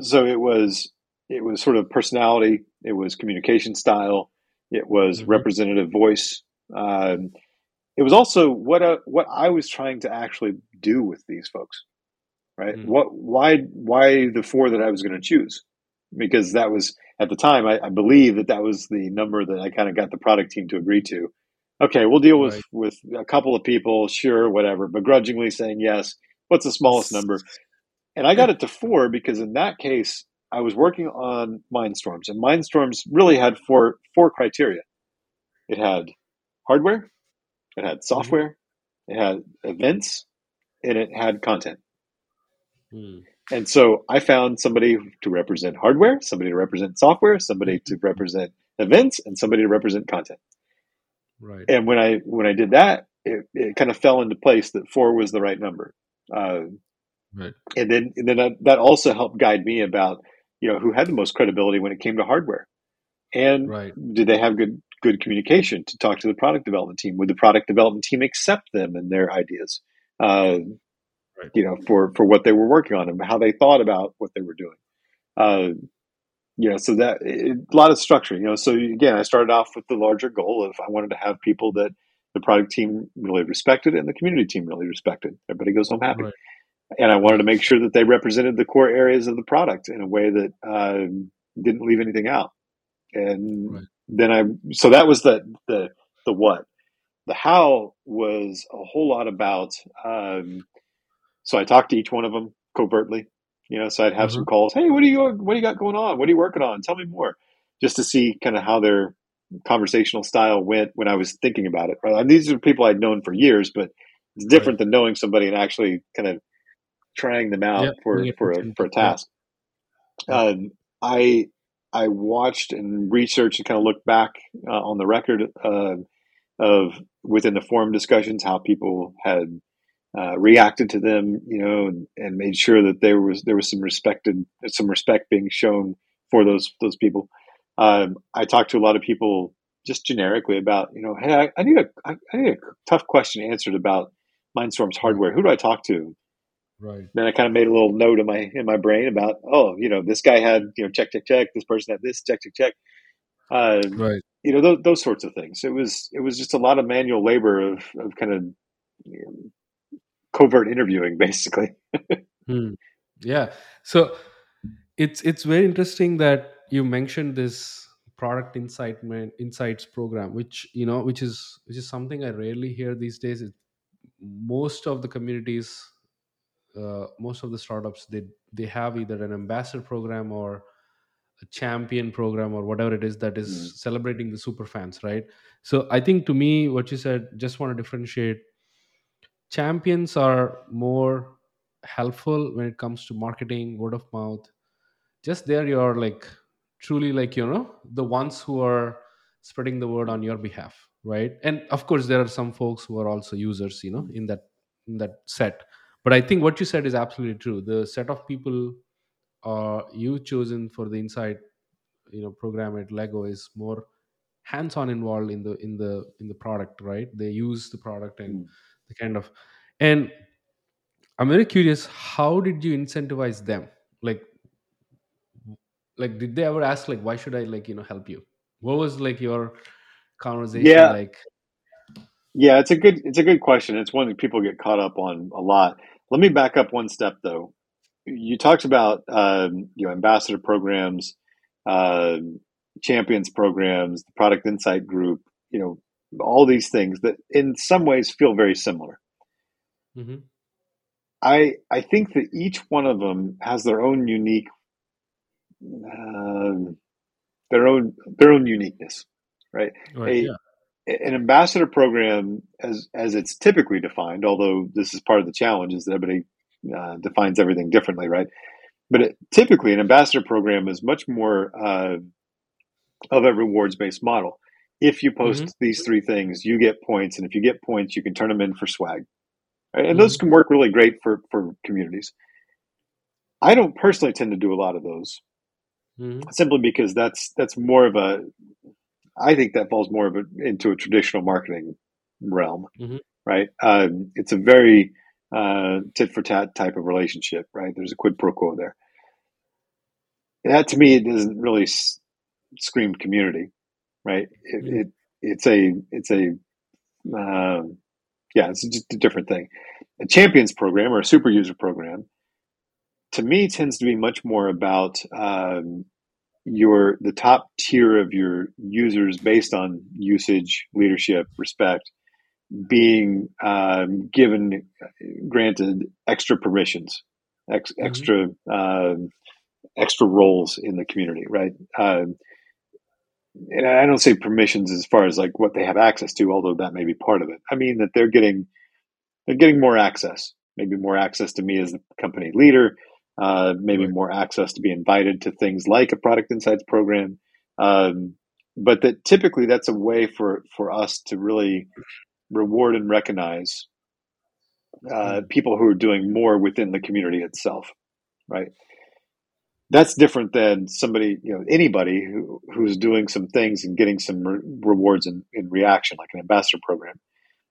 so it was it was sort of personality, it was communication style, it was mm-hmm. representative voice. Um, it was also what a, uh, what I was trying to actually do with these folks right? Mm-hmm. What, why, why the four that I was going to choose? Because that was at the time, I, I, believe that that was the number that I kind of got the product team to agree to. Okay, we'll deal with with a couple of people, sure, whatever. Begrudgingly saying yes. What's the smallest number? And I got it to four because in that case, I was working on Mindstorms, and Mindstorms really had four four criteria. It had hardware, it had mm-hmm. software, it had events, and it had content. Hmm. And so I found somebody to represent hardware, somebody to represent software, somebody to mm-hmm. represent events, and somebody to represent content. Right. And when I when I did that, it, it kind of fell into place that four was the right number. Uh, right. And then and then that, that also helped guide me about you know who had the most credibility when it came to hardware, and right. did they have good good communication to talk to the product development team? Would the product development team accept them and their ideas? Uh, right. you know, for for what they were working on and how they thought about what they were doing. Uh, you know, so that it, a lot of structure. You know, so again, I started off with the larger goal of I wanted to have people that the product team really respected and the community team really respected. Everybody goes home happy. Right. And I wanted to make sure that they represented the core areas of the product in a way that uh, didn't leave anything out. And right. then I, so that was the the the what. the how was a whole lot about. Um, so I talked to each one of them covertly, you know. So I'd have mm-hmm. some calls. Hey, what do you what do you got going on? What are you working on? Tell me more, just to see kind of how their conversational style went when I was thinking about it. Right? And these are people I'd known for years, but it's different right. than knowing somebody and actually kind of trying them out yep, for for a, for a task. Um, I I watched and researched and kind of looked back uh, on the record uh, of within the forum discussions how people had uh, reacted to them, you know, and, and, made sure that there was there was some respected some respect being shown for those those people. Um, I talked to a lot of people just generically about, you know, hey, I, I need a I, I need a tough question answered about Mindstorm's hardware. Who do I talk to? Right. Then I kind of made a little note in my in my brain about, oh, you know, this guy had, you know, check check check. This person had this check check check. Uh, right. You know, those, those sorts of things. It was it was just a lot of manual labor of of kind of you know, covert interviewing, basically. hmm. Yeah. So it's it's very interesting that you mentioned this product insight insights program which you know which is which is something i rarely hear these days it, most of the communities uh, most of the startups they they have either an ambassador program or a champion program or whatever it is that is mm. celebrating the super fans right? So i think to me what you said just want to differentiate. Champions are more helpful when it comes to marketing word of mouth. Just there you're like truly like you know the ones who are spreading the word on your behalf right? And of course there are some folks who are also users you know in that in that set but i think what you said is absolutely true. The set of people uh, you chosen for the inside you know program at lego is more hands-on involved in the in the in the product right? They use the product and mm. the kind of and i'm very curious how did you incentivize them? Like like did they ever ask like why should i like you know help you? What was like your conversation yeah. like? Yeah it's a good it's a good question. It's one that people get caught up on a lot let me back up one step though you talked about um, you know ambassador programs uh, champions programs the product insight group you know all these things that in some ways feel very similar mm-hmm. i i think that each one of them has their own unique um, their own their own uniqueness, right? right a, yeah. An ambassador program, as as it's typically defined, although this is part of the challenge, is that everybody uh, defines everything differently, right? But it, typically, an ambassador program is much more uh, of a rewards based model. If you post mm-hmm. these three things, you get points, and if you get points, you can turn them in for swag. Right? And mm-hmm. those can work really great for for communities. I don't personally tend to do a lot of those mm-hmm. simply because that's that's more of a I think that falls more of a, into a traditional marketing realm, mm-hmm. right? Um, it's a very uh, tit for tat type of relationship, right? There's a quid pro quo there. That to me, it doesn't really s- scream community, right? It, mm-hmm. it, it's a it's a uh, yeah, it's just a different thing. A champions program or a super user program to me tends to be much more about um, your the top tier of your users based on usage, leadership, respect, being um, given granted extra permissions, ex, mm-hmm. extra um, extra roles in the community, right? Um, and I don't say permissions as far as like what they have access to, although that may be part of it. I mean that they're getting they're getting more access, maybe more access to me as the company leader, uh, maybe more access to be invited to things like a product insights program. Um, but that typically that's a way for, for us to really reward and recognize uh, hmm. people who are doing more within the community itself, right? That's different than somebody, you know, anybody who, who's doing some things and getting some re- rewards in, in reaction, like an ambassador program.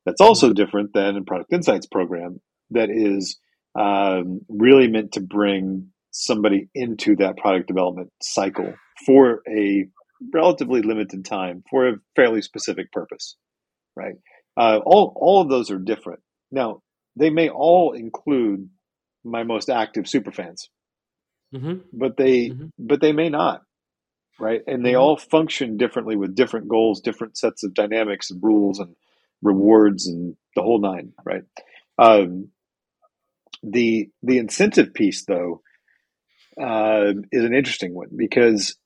That's also hmm. different than a product insights program that is um, really meant to bring somebody into that product development cycle for a relatively limited time for a fairly specific purpose, right? Uh, all all of those are different. Now they may all include my most active superfans, mm-hmm. but they mm-hmm. but they may not, right? And they mm-hmm. all function differently with different goals, different sets of dynamics and rules and rewards and the whole nine, right? Um, the the incentive piece, though, uh, is an interesting one because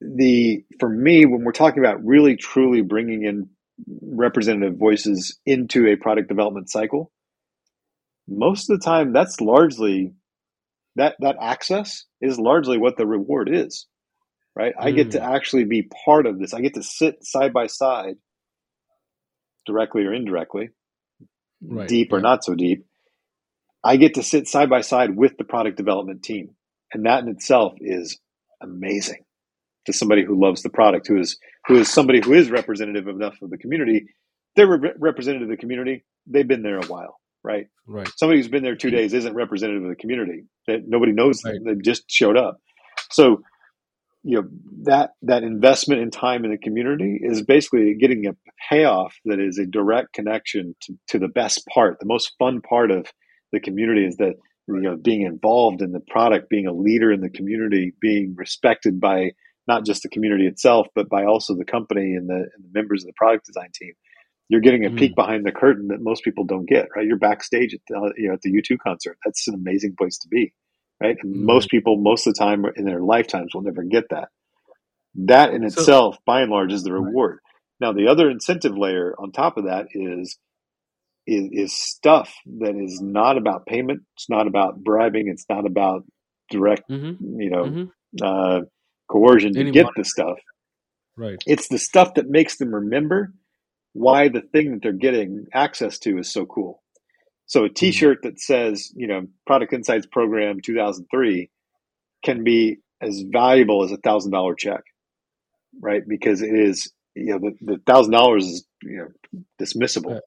the for me when we're talking about really truly bringing in representative voices into a product development cycle, most of the time that's largely that that access is largely what the reward is right i get to Mm, actually be part of this i get to sit side by side directly or indirectly right. deep or Yeah. not so deep i get to sit side by side with the product development team. And that in itself is amazing to somebody who loves the product who is who is somebody who is representative enough of the community. They're re- representative of the community. They've been there a while right? Right. somebody who's been there two days isn't representative of the community. That nobody knows Right. they just showed up. So you know that that investment in time in the community is basically getting a payoff that is a direct connection to, to the best part the most fun part of the community is that you know being involved in the product being a leader in the community being respected by not just the community itself but by also the company and the, and the members of the product design team you're getting a Mm, peek behind the curtain that most people don't get right? You're backstage at the, you know at the u2 concert. That's an amazing place to be right? And right. most people most of the time in their lifetimes will never get that. That in So itself by and large is the right. reward. Now the other incentive layer on top of that is is, is stuff that is not about payment. It's not about bribing. It's not about direct Mm-hmm. you know Mm-hmm. uh, coercion to Any get the stuff. Right. it's the stuff that makes them remember why the thing that they're getting access to is so cool. So a Mm, t-shirt that says you know product insights program 2003 can be as valuable as a thousand dollar check right? Because it is you know the, the thousand dollars is you know dismissible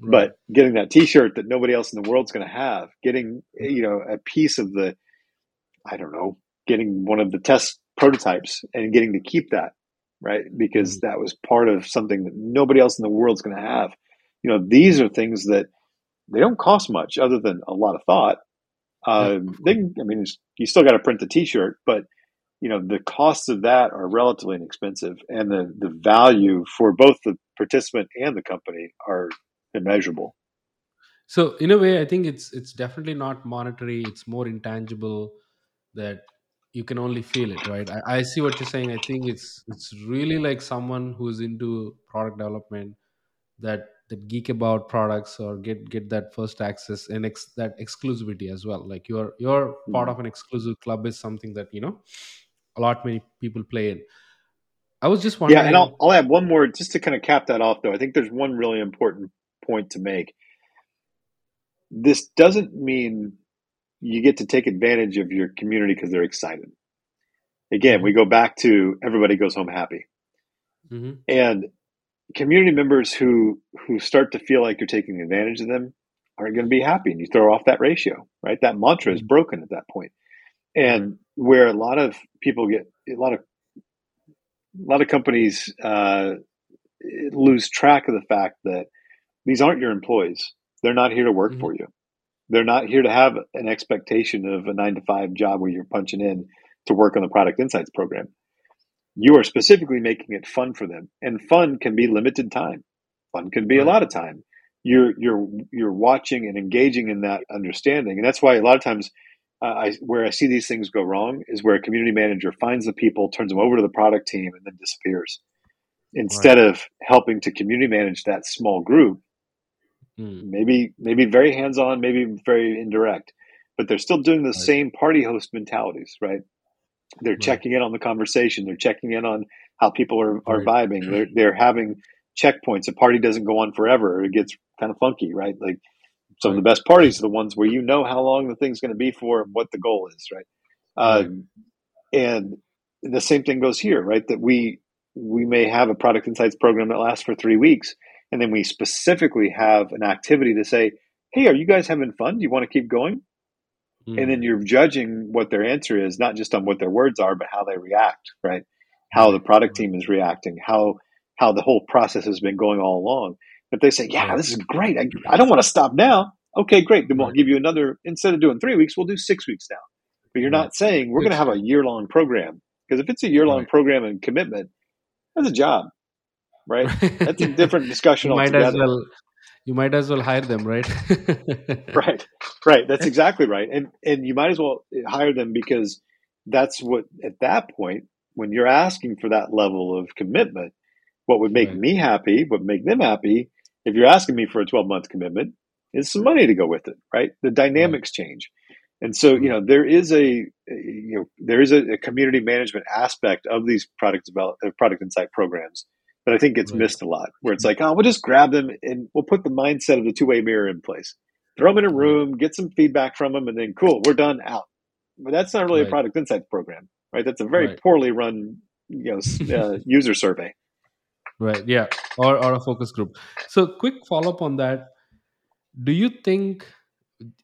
right. But getting that t-shirt that nobody else in the world's going to have getting you know a piece of the i don't know getting one of the test prototypes and getting to keep that right? Because Mm, that was part of something that nobody else in the world's going to have. You know these are things that they don't cost much other than a lot of thought. Um, they i mean it's, you still got to print the t-shirt but you know the costs of that are relatively inexpensive and the the value for both the participant and the company are immeasurable So in a way, I think it's it's definitely not monetary. It's more intangible that you can only feel it, right? I, I see what you're saying. I think it's it's really like someone who's into product development that that geek about products or get get that first access and ex, that exclusivity as well. Like you're you're part Hmm. of an exclusive club is something that you know a lot many people play in. I was just wondering. yeah and I'll. I'll add one more just to kind of cap that off though i think there's one really important point to make. This doesn't mean you get to take advantage of your community because they're excited. Again we go back to everybody goes home happy. Hmm and community members who who start to feel like you're taking advantage of them aren't going to be happy and you throw off that ratio right? That mantra is hmm broken at that point. And where a lot of people get a lot of a lot of companies uh, lose track of the fact that these aren't your employees. They're not here to work hmm for you. They're not here to have an expectation of a nine to five job where you're punching in to work on the product insights program. You are specifically making it fun for them. And fun can be limited time. Fun can be a lot of time. You're you're you're watching and engaging in that understanding. And that's why a lot of times uh, I, where I see these things go wrong is where a community manager finds the people, turns them over to the product team, and then disappears. Right. Instead of helping to community manage that small group, Mm. maybe maybe very hands on, maybe very indirect, but they're still doing the Right. same party host mentalities, right? They're Right. checking in on the conversation. They're checking in on how people are, are Right. vibing. They're they're having checkpoints. A party doesn't go on forever. It gets kind of funky, right? Like some of the best parties are the ones where you know how long the thing's going to be for and what the goal is, right? Um, and the same thing goes here, right? That we we may have a product insights program that lasts for three weeks, and then we specifically have an activity to say, "Hey, are you guys having fun? Do you want to keep going?" And then Mm. you're judging what their answer is, not just on what their words are, but how they react, right? How the product team is reacting, how how the whole process has been going all along. If they say, "Yeah, this is great. I, I don't want to stop now." Okay, great. Then we'll give you another. Instead of doing three weeks, we'll do six weeks now. But you're not saying we're going to have a year long program because if it's a year long program and commitment, that's a job, right? That's a different discussion you might altogether. as well you might as well hire them, right? right, right. That's exactly right. And and you might as well hire them because that's what at that point when you're asking for that level of commitment, what would make Right. me happy, what would make them happy, if you're asking me for a 12 month commitment, is some money to go with it, right? The dynamics change. And so, you know, there is a, you know, there is a, a community management aspect of these product develop, uh, product insight programs that I think gets Right. missed a lot. Where it's like, oh, we'll just grab them and we'll put the mindset of the two way mirror in place, throw them in a room, get some feedback from them, and then cool, we're done out. But that's not really Right. a product insights program, right? That's a very Right. poorly run, you know, uh, user survey. Right. Yeah. Or or a focus group. So quick follow up on that. Do you think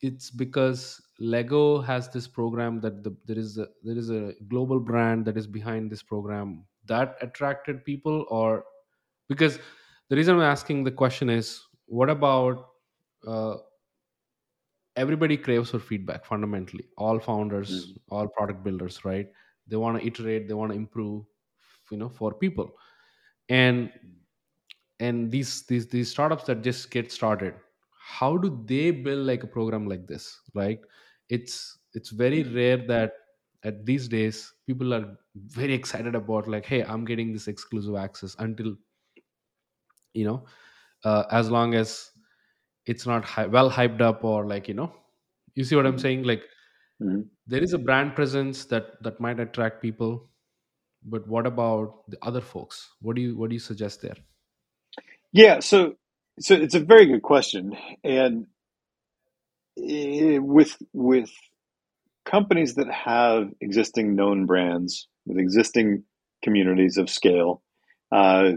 it's because Lego has this program that the, there is a there is a global brand that is behind this program that attracted people, or because the reason I'm asking the question is, what about uh, everybody craves for feedback fundamentally. All founders all product builders right? They want to iterate they want to improve you know for people. And and these these these startups that just get started how do they build like a program like this right? It's it's very rare that at these days people are very excited about like hey i'm getting this exclusive access until you know uh, as long as it's not hy- well hyped up or like you know you see what i'm Mhm. saying like Mhm. there is a brand presence that that might attract people but what about the other folks what do you what do you suggest there Yeah, so so it's a very good question, and eh, with with companies that have existing known brands with existing communities of scale, uh,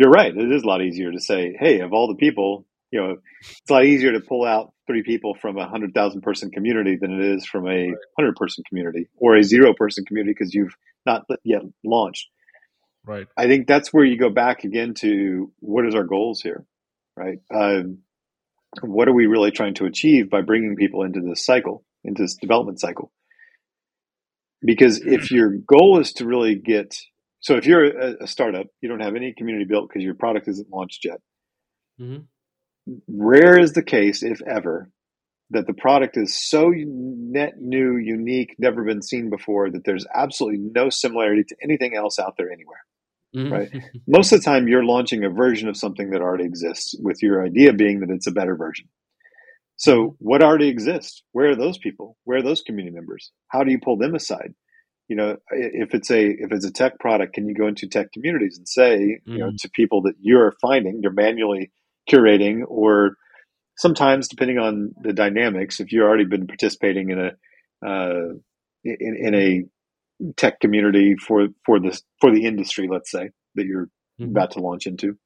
you're right. It is a lot easier to say, "Hey, of all the people, you know, it's a lot easier to pull out three people from a hundred thousand person community than it is from a hundred person community or a zero person community because you've not yet launched." right I think that's where you go back again to what is our goals here, right? Um, what are we really trying to achieve by bringing people into this cycle, into this development cycle? Because if your goal is to really get, so if you're a, a startup, you don't have any community built because your product isn't launched yet. Mm-hmm. Rare is the case, if ever, that the product is so net new, unique, never been seen before that there's absolutely no similarity to anything else out there anywhere. Right. most of the time you're launching a version of something that already exists with your idea being that it's a better version so what already exists where are those people where are those community members how do you pull them aside you know if it's a if it's a tech product can you go into tech communities and say you know Mhm. to people that you're finding you're manually curating or sometimes depending on the dynamics if you've already been participating in a uh, in, in a tech community for for this for the industry let's say that you're Mhm. about to launch into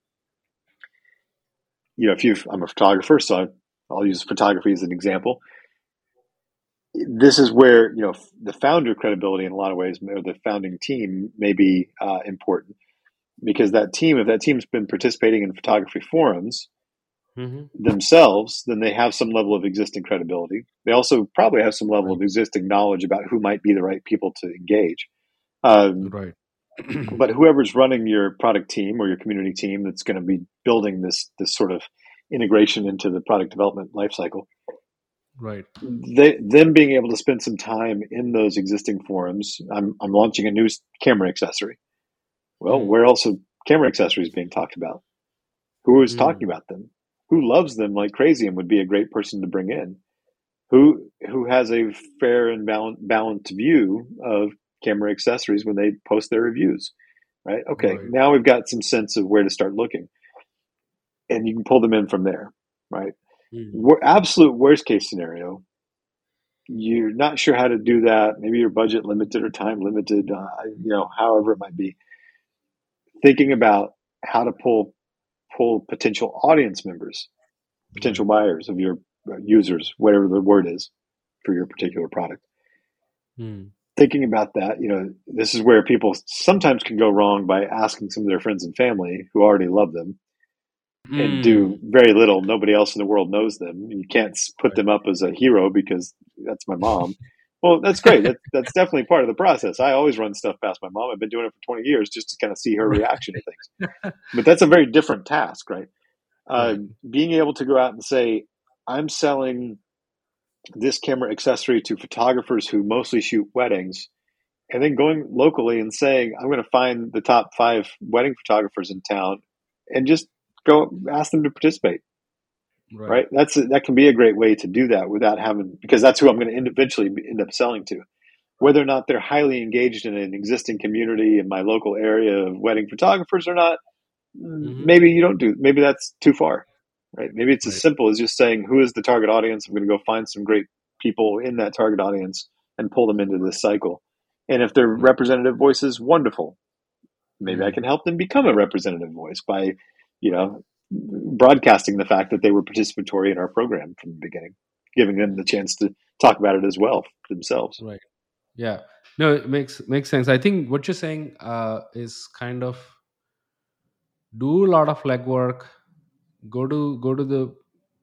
you know if you i'm a photographer so i'll use photography as an example this is where you know the founder credibility in a lot of ways or the founding team may be uh, important. Because that team if that team's been participating in photography forums Mhm. themselves then they have some level of existing credibility. They also probably have some level of existing knowledge about who might be the right people to engage. Um, right. but whoever's running your product team or your community team that's going to be building this this sort of integration into the product development lifecycle right. They them being able to spend some time in those existing forums i'm, I'm launching a new camera accessory. Well Mm. where else are camera accessories being talked about? Who is Mm. talking about them? Who loves them like crazy and would be a great person to bring in? Who who has a fair and balanced, balanced view of camera accessories when they post their reviews right? Okay Right. now we've got some sense of where to start looking. And you can pull them in from there right Mm. Absolute worst case scenario. You're not sure how to do that. Maybe your budget limited or time limited uh, you know however it might be. Thinking about how to pull pull potential audience members potential buyers of your uh, users whatever the word is for your particular product. Mm. thinking about that you know this is where people sometimes can go wrong by asking some of their friends and family who already love them and do Mm. very little. Nobody else in the world knows them. You can't put them up as a hero because that's my mom. Well, that's great. That's that's definitely part of the process. I always run stuff past my mom. I've been doing it for 20 years just to kind of see her reaction to things. But that's a very different task, right? Uh, right being able to go out and say, I'm selling this camera accessory to photographers who mostly shoot weddings, and then going locally and saying, I'm going to find the top five wedding photographers in town and just go ask them to participate right right? That's that can be a great way to do that without having because that's who I'm going to eventually end up selling to. Whether or not they're highly engaged in an existing community in my local area of wedding photographers or not, hmm maybe you don't do. Maybe that's too far, right? Maybe it's as simple as just saying who is the target audience. I'm going to go find some great people in that target audience and pull them into this cycle. And if they're right representative voices, wonderful maybe I hmm can help them become a representative voice by, you know, broadcasting the fact that they were participatory in our program from the beginning, giving them the chance to talk about it as well themselves. right. Yeah. No it makes makes sense. I think what you're saying uh is kind of do a lot of legwork go to go to the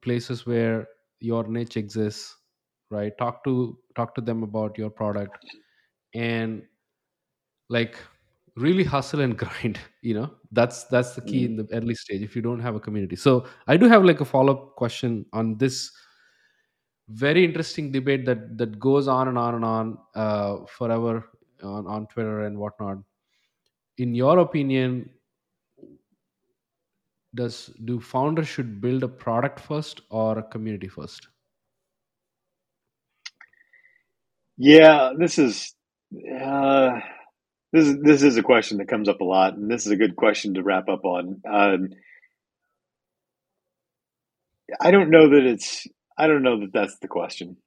places where your niche exists right? Talk to talk to them about your product and like really hustle and grind you know that's that's the key Mhm. in the early stage if you don't have a community. So i do have like a follow-up question on this very interesting debate that that goes on and on and on uh, forever on, on twitter and whatnot. In your opinion does do founders should build a product first or a community first? Yeah, this is uh, this is this is a question that comes up a lot, and this is a good question to wrap up on. Um, I don't know that it's I don't know that that's the question.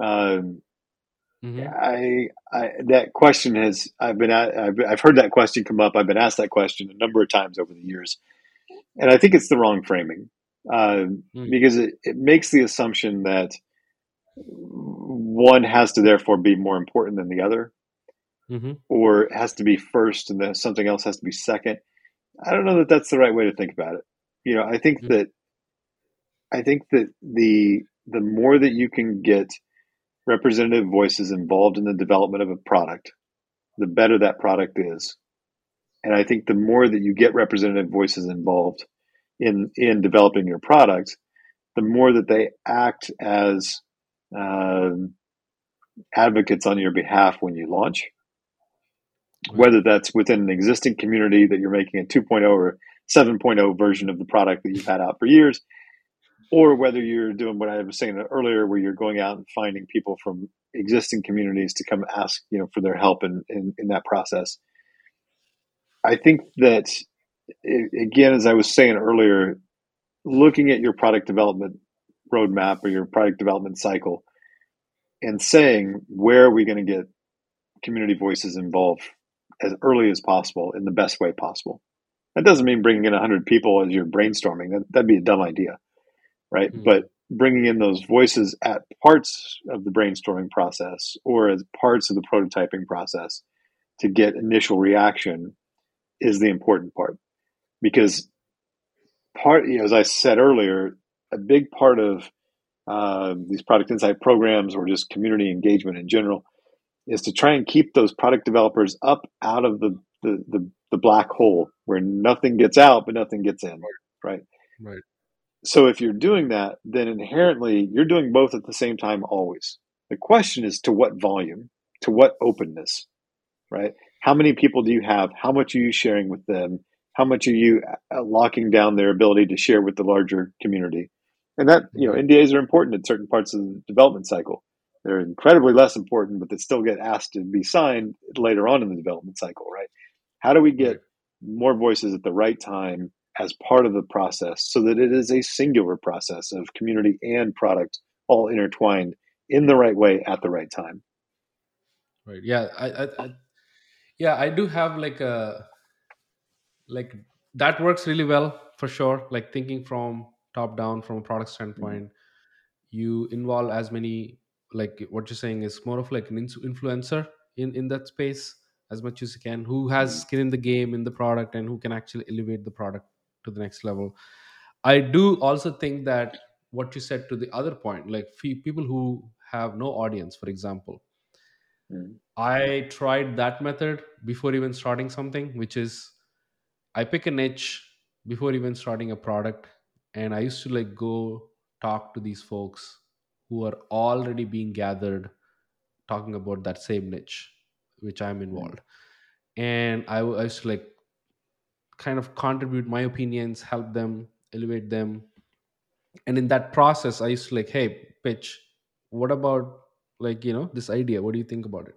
Um, mm-hmm. I, I that question has I've been at, I've, I've heard that question come up. I've been asked that question a number of times over the years, and I think it's the wrong framing um, mm because it, it makes the assumption that one has to therefore be more important than the other, Mm-hmm. or it has to be first and then something else has to be second. I don't know that that's the right way to think about it. You know, I think Mm-hmm. that I think that the the more that you can get representative voices involved in the development of a product, the better that product is. And I think the more that you get representative voices involved in in developing your product, the more that they act as um, advocates on your behalf when you launch, whether that's within an existing community that you're making a 2.0 or 7.0 version of the product that you've had out for years, or whether you're doing what I was saying earlier, where you're going out and finding people from existing communities to come ask, you know, for their help in, in, in that process. I think that again, as I was saying earlier, looking at your product development roadmap or your product development cycle and saying where are we going to get community voices involved as early as possible in the best way possible. That doesn't mean bringing in 100 people as you're brainstorming. That, that'd be a dumb idea, right? mm But bringing in those voices at parts of the brainstorming process or as parts of the prototyping process to get initial reaction is the important part because part you know, as i said earlier a big part of uh, these product insight programs or just community engagement in general is to try and keep those product developers up out of the the, the, the black hole where nothing gets out but nothing gets in right. right? So if you're doing that then inherently you're doing both at the same time always. The question is to what volume to what openness right? How many people do you have? How much are you sharing with them? How much are you uh, locking down their ability to share with the larger community? And that you know ndas are important in certain parts of the development cycle they're incredibly less important but they still get asked to be signed later on in the development cycle right? How do we get more voices at the right time as part of the process so that it is a singular process of community and product all intertwined in the right way at the right time? Right. Yeah I, I, I yeah i do have like a like that works really well for sure like thinking from top down from a product Mhm. standpoint. You involve as many like what you're saying is more of like an influencer in in that space as much as you can who has Mhm. skin in the game in the product and who can actually elevate the product to the next level i do also think that what you said to the other point like people who have no audience for example Mm, I tried that method before even starting something, which is I pick a niche before even starting a product, and I used to like go talk to these folks who are already being gathered talking about that same niche, which I'm involved. And I used to like kind of contribute my opinions, help them, elevate them. And in that process, I used to like, hey, pitch, what about like, you know, this idea? What do you think about it?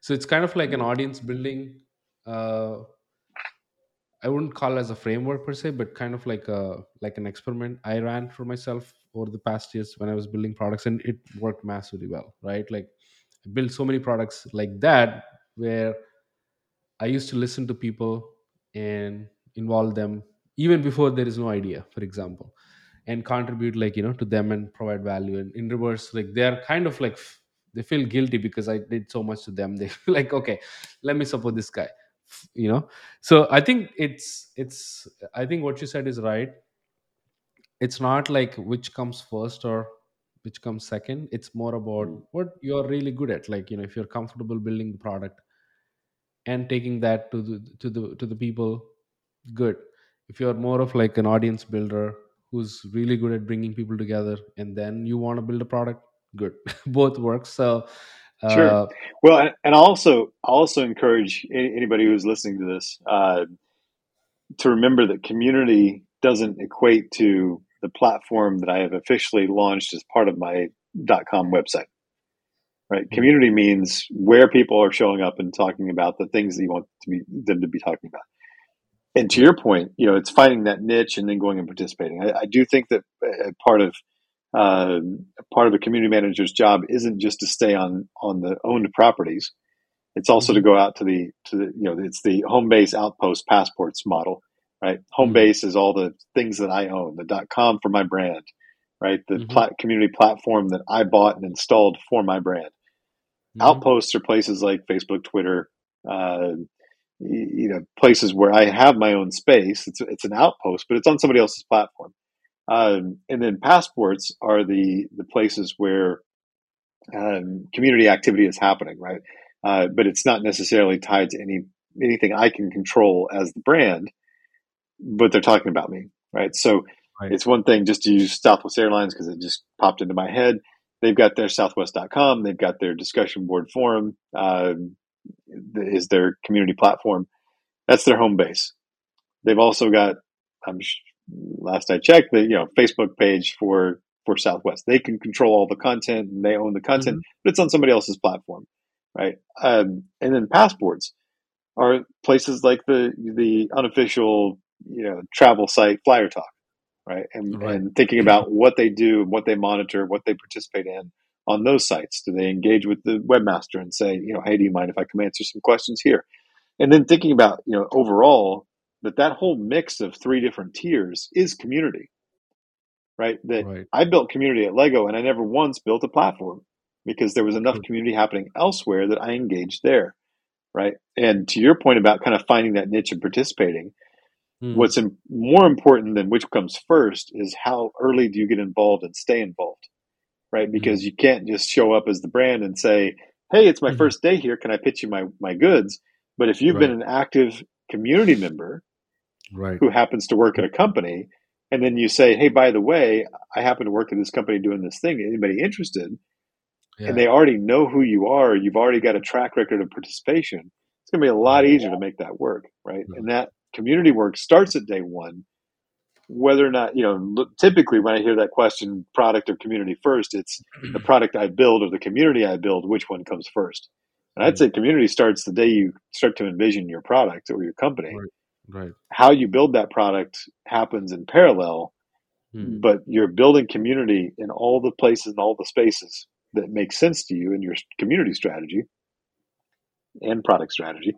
So it's kind of like an mm. audience building uh, I wouldn't call as a framework per se, but kind of like a like an experiment I ran for myself over the past years when I was building products, and it worked massively well. Right, like I built so many products like that where I used to listen to people and involve them even before there is no idea, for example, and contribute like you know to them and provide value. And in reverse, like they are kind of like they feel guilty because I did so much to them. They feel like okay, let me support this guy, you know. So I think it's it's I think what you said is right. It's not like which comes first or which comes second. It's more about mm. what you're really good at. Like you know, if you're comfortable building the product and taking that to the to the to the people good if you're more of like an audience builder who's really good at bringing people together and then you want to build a product good both work so Sure. uh Well, and, also I also encourage anybody who's listening to this uh, to remember that community doesn't equate to the platform that I have officially launched as part of my .com website. Right? mm, Community means where people are showing up and talking about the things that you want to be them to be talking about. And to your point, you know, it's finding that niche and then going and participating. I, I do think that uh, part of uh, part of a community manager's job isn't just to stay on on the owned properties. It's also to mm-hmm, go out to the to the you know it's the home base outpost passports model, right? Home mm, base is all the things that I own, the dot com for my brand, right? The mm-hmm, plat- community platform that I bought and installed for my brand. mm-hmm, Outposts are places like Facebook, Twitter, uh, you know, places where I have my own space. It's it's an outpost, but it's on somebody else's platform. Um, and then passports are the the places where um, community activity is happening, right? Uh, but it's not necessarily tied to any anything I can control as the brand. But they're talking about me, right? So right it's one thing just to use Southwest Airlines because it just popped into my head. They've got their Southwest.com. They've got their discussion board forum. Uh, is their community platform. That's their home base. They've also got, I'm last I checked, the you know Facebook page for for Southwest. They can control all the content and they own the content, mm-hmm, but it's on somebody else's platform, right? Um, and then passports are places like the the unofficial you know travel site FlyerTalk, right? And right and thinking about what they do, what they monitor, what they participate in on those sites. Do they engage with the webmaster and say, you know, hey, do you mind if I come answer some questions here? And then thinking about you know overall that that whole mix of three different tiers is community, right? That right I built community at Lego and I never once built a platform because there was enough community happening elsewhere that I engaged there, right? And to your point about kind of finding that niche and participating, mm, what's in, more important than which comes first is how early do you get involved and stay involved, right? mm, Because you can't just show up as the brand and say, "Hey, it's my mm-hmm, first day here. Can I pitch you my my goods?" But if you've been an active community member right who happens to work at a company, and then you say, "Hey, by the way, I happen to work at this company doing this thing. Anybody interested?" And they already know who you are. You've already got a track record of participation. It's going to be a lot right easier to make that work, right? right And that community work starts at day one. Whether or not you know, typically when I hear that question, product or community first, it's the product I build or the community I build. Which one comes first? And I'd mm, say community starts the day you start to envision your product or your company. right right How you build that product happens in parallel, mm, but you're building community in all the places and all the spaces that make sense to you in your community strategy and product strategy.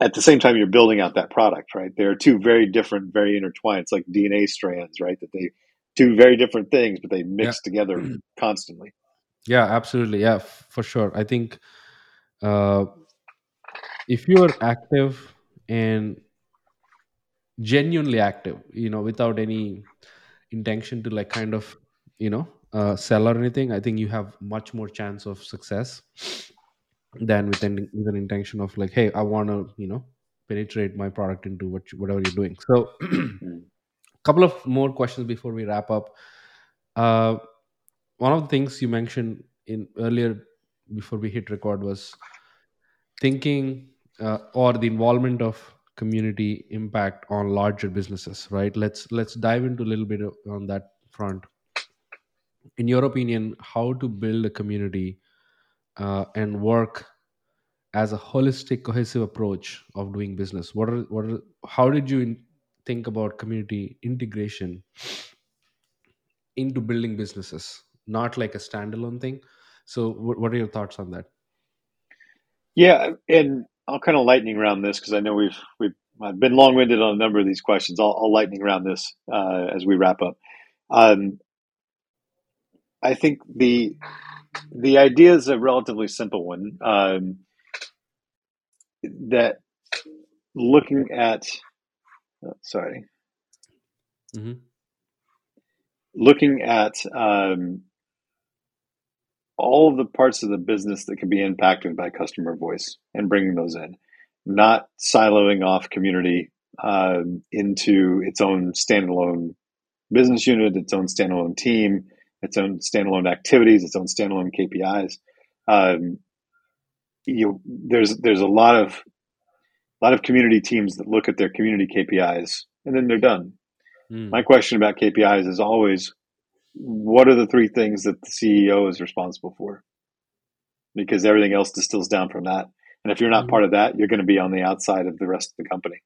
At the same time, you're building out that product, right? There are two very different, very intertwined. It's like DNA strands, right? That they do very different things, but they yeah mix together constantly. yeah absolutely yeah f- for sure i think uh if you're active and genuinely active you know without any intention to like kind of you know uh, sell or anything i think you have much more chance of success than with an, with an intention of like hey i want to you know penetrate my product into what you, whatever you're doing. So Mm. couple of more questions before we wrap up. Uh, one of the things you mentioned in earlier before we hit record was thinking uh, or the involvement of community impact on larger businesses right? Let's let's dive into a little bit on that front. In your opinion how to build a community uh, and work as a holistic cohesive approach of doing business what are what are how did you in, think about community integration into building businesses not like a standalone thing so what, what are your thoughts on that Yeah, and I'll kind of lightning around this because I know we've we've I've been long winded on a number of these questions. I'll, I'll lightning around this uh, as we wrap up. Um, I think the the idea is a relatively simple one. Um, that looking at oh, sorry, hmm looking at um, all of the parts of the business that can be impacted by customer voice and bringing those in, not siloing off community um, into its own standalone business unit, its own standalone team, its own standalone activities, its own standalone KPIs. Um, you there's there's a lot of a lot of community teams that look at their community KPIs and then they're done. mm. My question about KPIs is always what are the three things that the CEO is responsible for? Because everything else distills down from that. And if you're not Mhm. part of that, you're going to be on the outside of the rest of the company.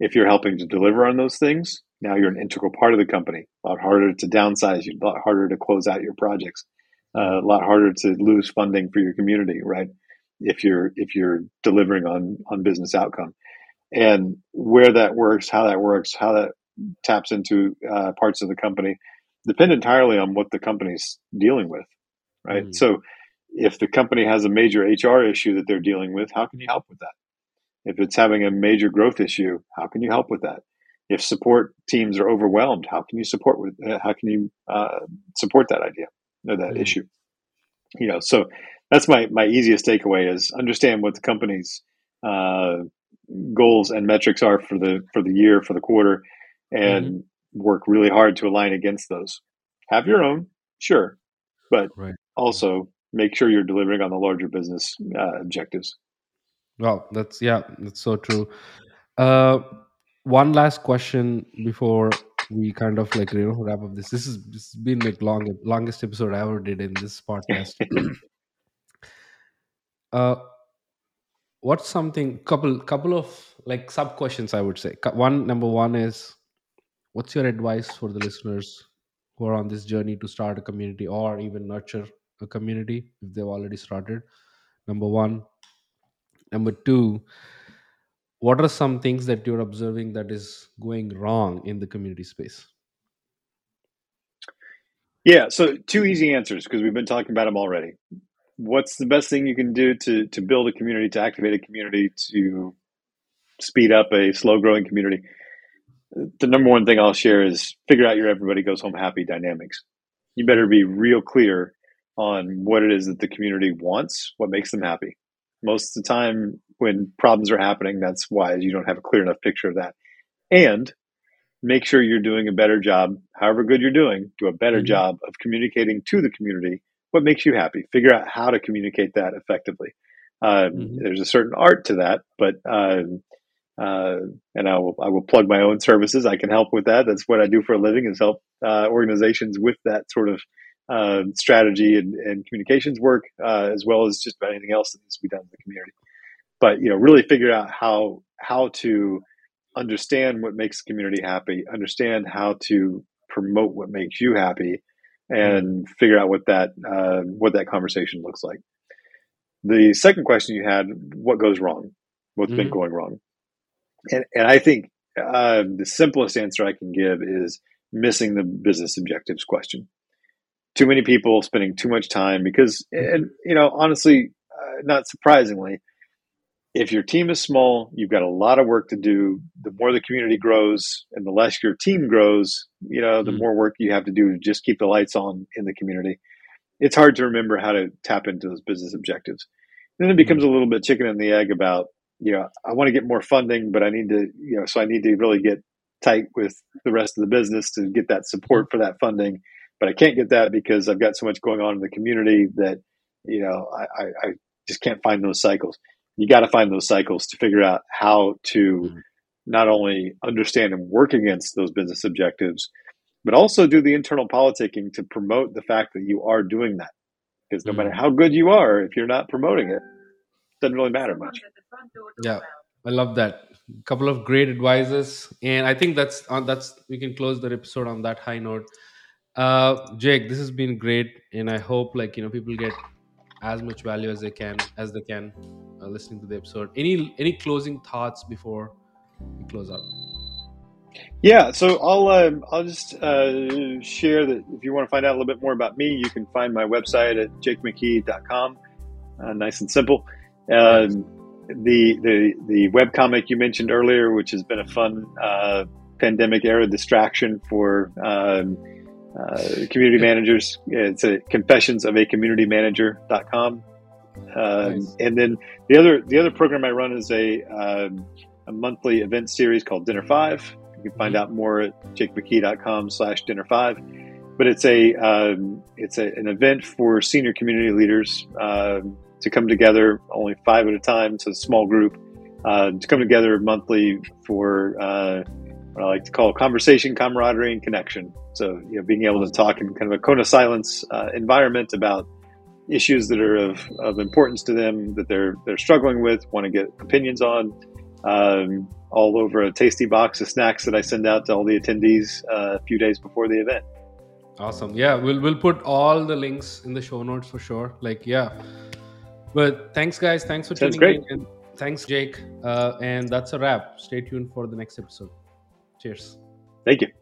If you're helping to deliver on those things, now you're an integral part of the company. A lot harder to downsize you, a lot harder to close out your projects, uh, a lot harder to lose funding for your community, right? If you're if you're delivering on on business outcome, and where that works, how that works, how that taps into uh, parts of the company, depend entirely on what the company's dealing with, right? Mm. So, if the company has a major HR issue that they're dealing with, how can you help with that? If it's having a major growth issue, how can you help with that? If support teams are overwhelmed, how can you support with? Uh, how can you uh, support that idea or that Mm. issue? You know, so that's my my easiest takeaway is understand what the company's uh, goals and metrics are for the for the year for the quarter, and work really hard to align against those. Have your own, sure, but right also make sure you're delivering on the larger business uh, objectives. Well, that's yeah, that's so true. Uh, one last question before we kind of like you know wrap up this. This is this has been like long longest episode I ever did in this podcast. uh, what's something couple couple of like sub questions I would say. One number one is what's your advice for the listeners who are on this journey to start a community or even nurture a community if they've already started? Number one. Number two, what are some things that you're observing that is going wrong in the community space Yeah, so two easy answers because we've been talking about them already. What's the best thing you can do to to build a community, to activate a community, to speed up a slow growing community? The number one thing I'll share is figure out your everybody goes home happy dynamics. You better be real clear on what it is that the community wants, what makes them happy. Most of the time, when problems are happening, that's why you don't have a clear enough picture of that. And make sure you're doing a better job, however good you're doing, do a better Mhm. job of communicating to the community what makes you happy. Figure out how to communicate that effectively. Um, Mhm. There's a certain art to that, but um, uh, and I will I will plug my own services. I can help with that. That's what I do for a living is help uh, organizations with that sort of uh, strategy and, and communications work, uh, as well as just about anything else that needs to be done in the community. But you know, really figure out how how to understand what makes the community happy, understand how to promote what makes you happy, and figure out what that uh, what that conversation looks like. The second question you had: what goes wrong? What's been Mhm. going wrong? And, and I think uh, the simplest answer I can give is missing the business objectives question. Too many people spending too much time because, and you know, honestly, uh, not surprisingly, if your team is small, you've got a lot of work to do. The more the community grows and the less your team grows, you know, the Mhm. more work you have to do to just keep the lights on in the community. It's hard to remember how to tap into those business objectives. then it becomes a little bit chicken and the egg about you know I want to get more funding, but I need to you know so I need to really get tight with the rest of the business to get that support for that funding. But I can't get that because I've got so much going on in the community that you know I, I just can't find those cycles. You got to find those cycles to figure out how to mm-hmm. not only understand and work against those business objectives, but also do the internal politicking to promote the fact that you are doing that. Because no mm-hmm. matter how good you are, if you're not promoting it, it doesn't really matter much. Yeah, I love that. A couple of great advices, and I think that's on that's we can close the episode on that high note. Uh, Jake, this has been great, and I hope like you know people get as much value as they can as they can uh, listening to the episode. Any any closing thoughts before we close out? Yeah, so I'll um, I'll just uh, share that if you want to find out a little bit more about me, you can find my website at jakemckee.com. Uh, nice and simple. Um, the the the web comic you mentioned earlier, which has been a fun uh, pandemic era distraction for um, uh, community managers. It's a confessions of a community manager.com. Um, nice. And then the other the other program I run is a um, a monthly event series called Dinner Five you can find out more at jakemckee.com slash dinner five. But it's a um, it's a, an event for senior community leaders uh, to come together, only five at a time. It's a small group uh, to come together monthly for uh, what I like to call conversation, camaraderie, and connection. So you know, being able to talk in kind of a cone of silence uh, environment about issues that are of, of importance to them that they're they're struggling with, want to get opinions on, um, all over a tasty box of snacks that I send out to all the attendees uh, a few days before the event. Awesome. Yeah, we'll we'll put all the links in the show notes for sure. Like, yeah. But thanks, guys. Thanks for tuning in. And thanks, Jake. Uh, and that's a wrap. Stay tuned for the next episode. Cheers. Thank you.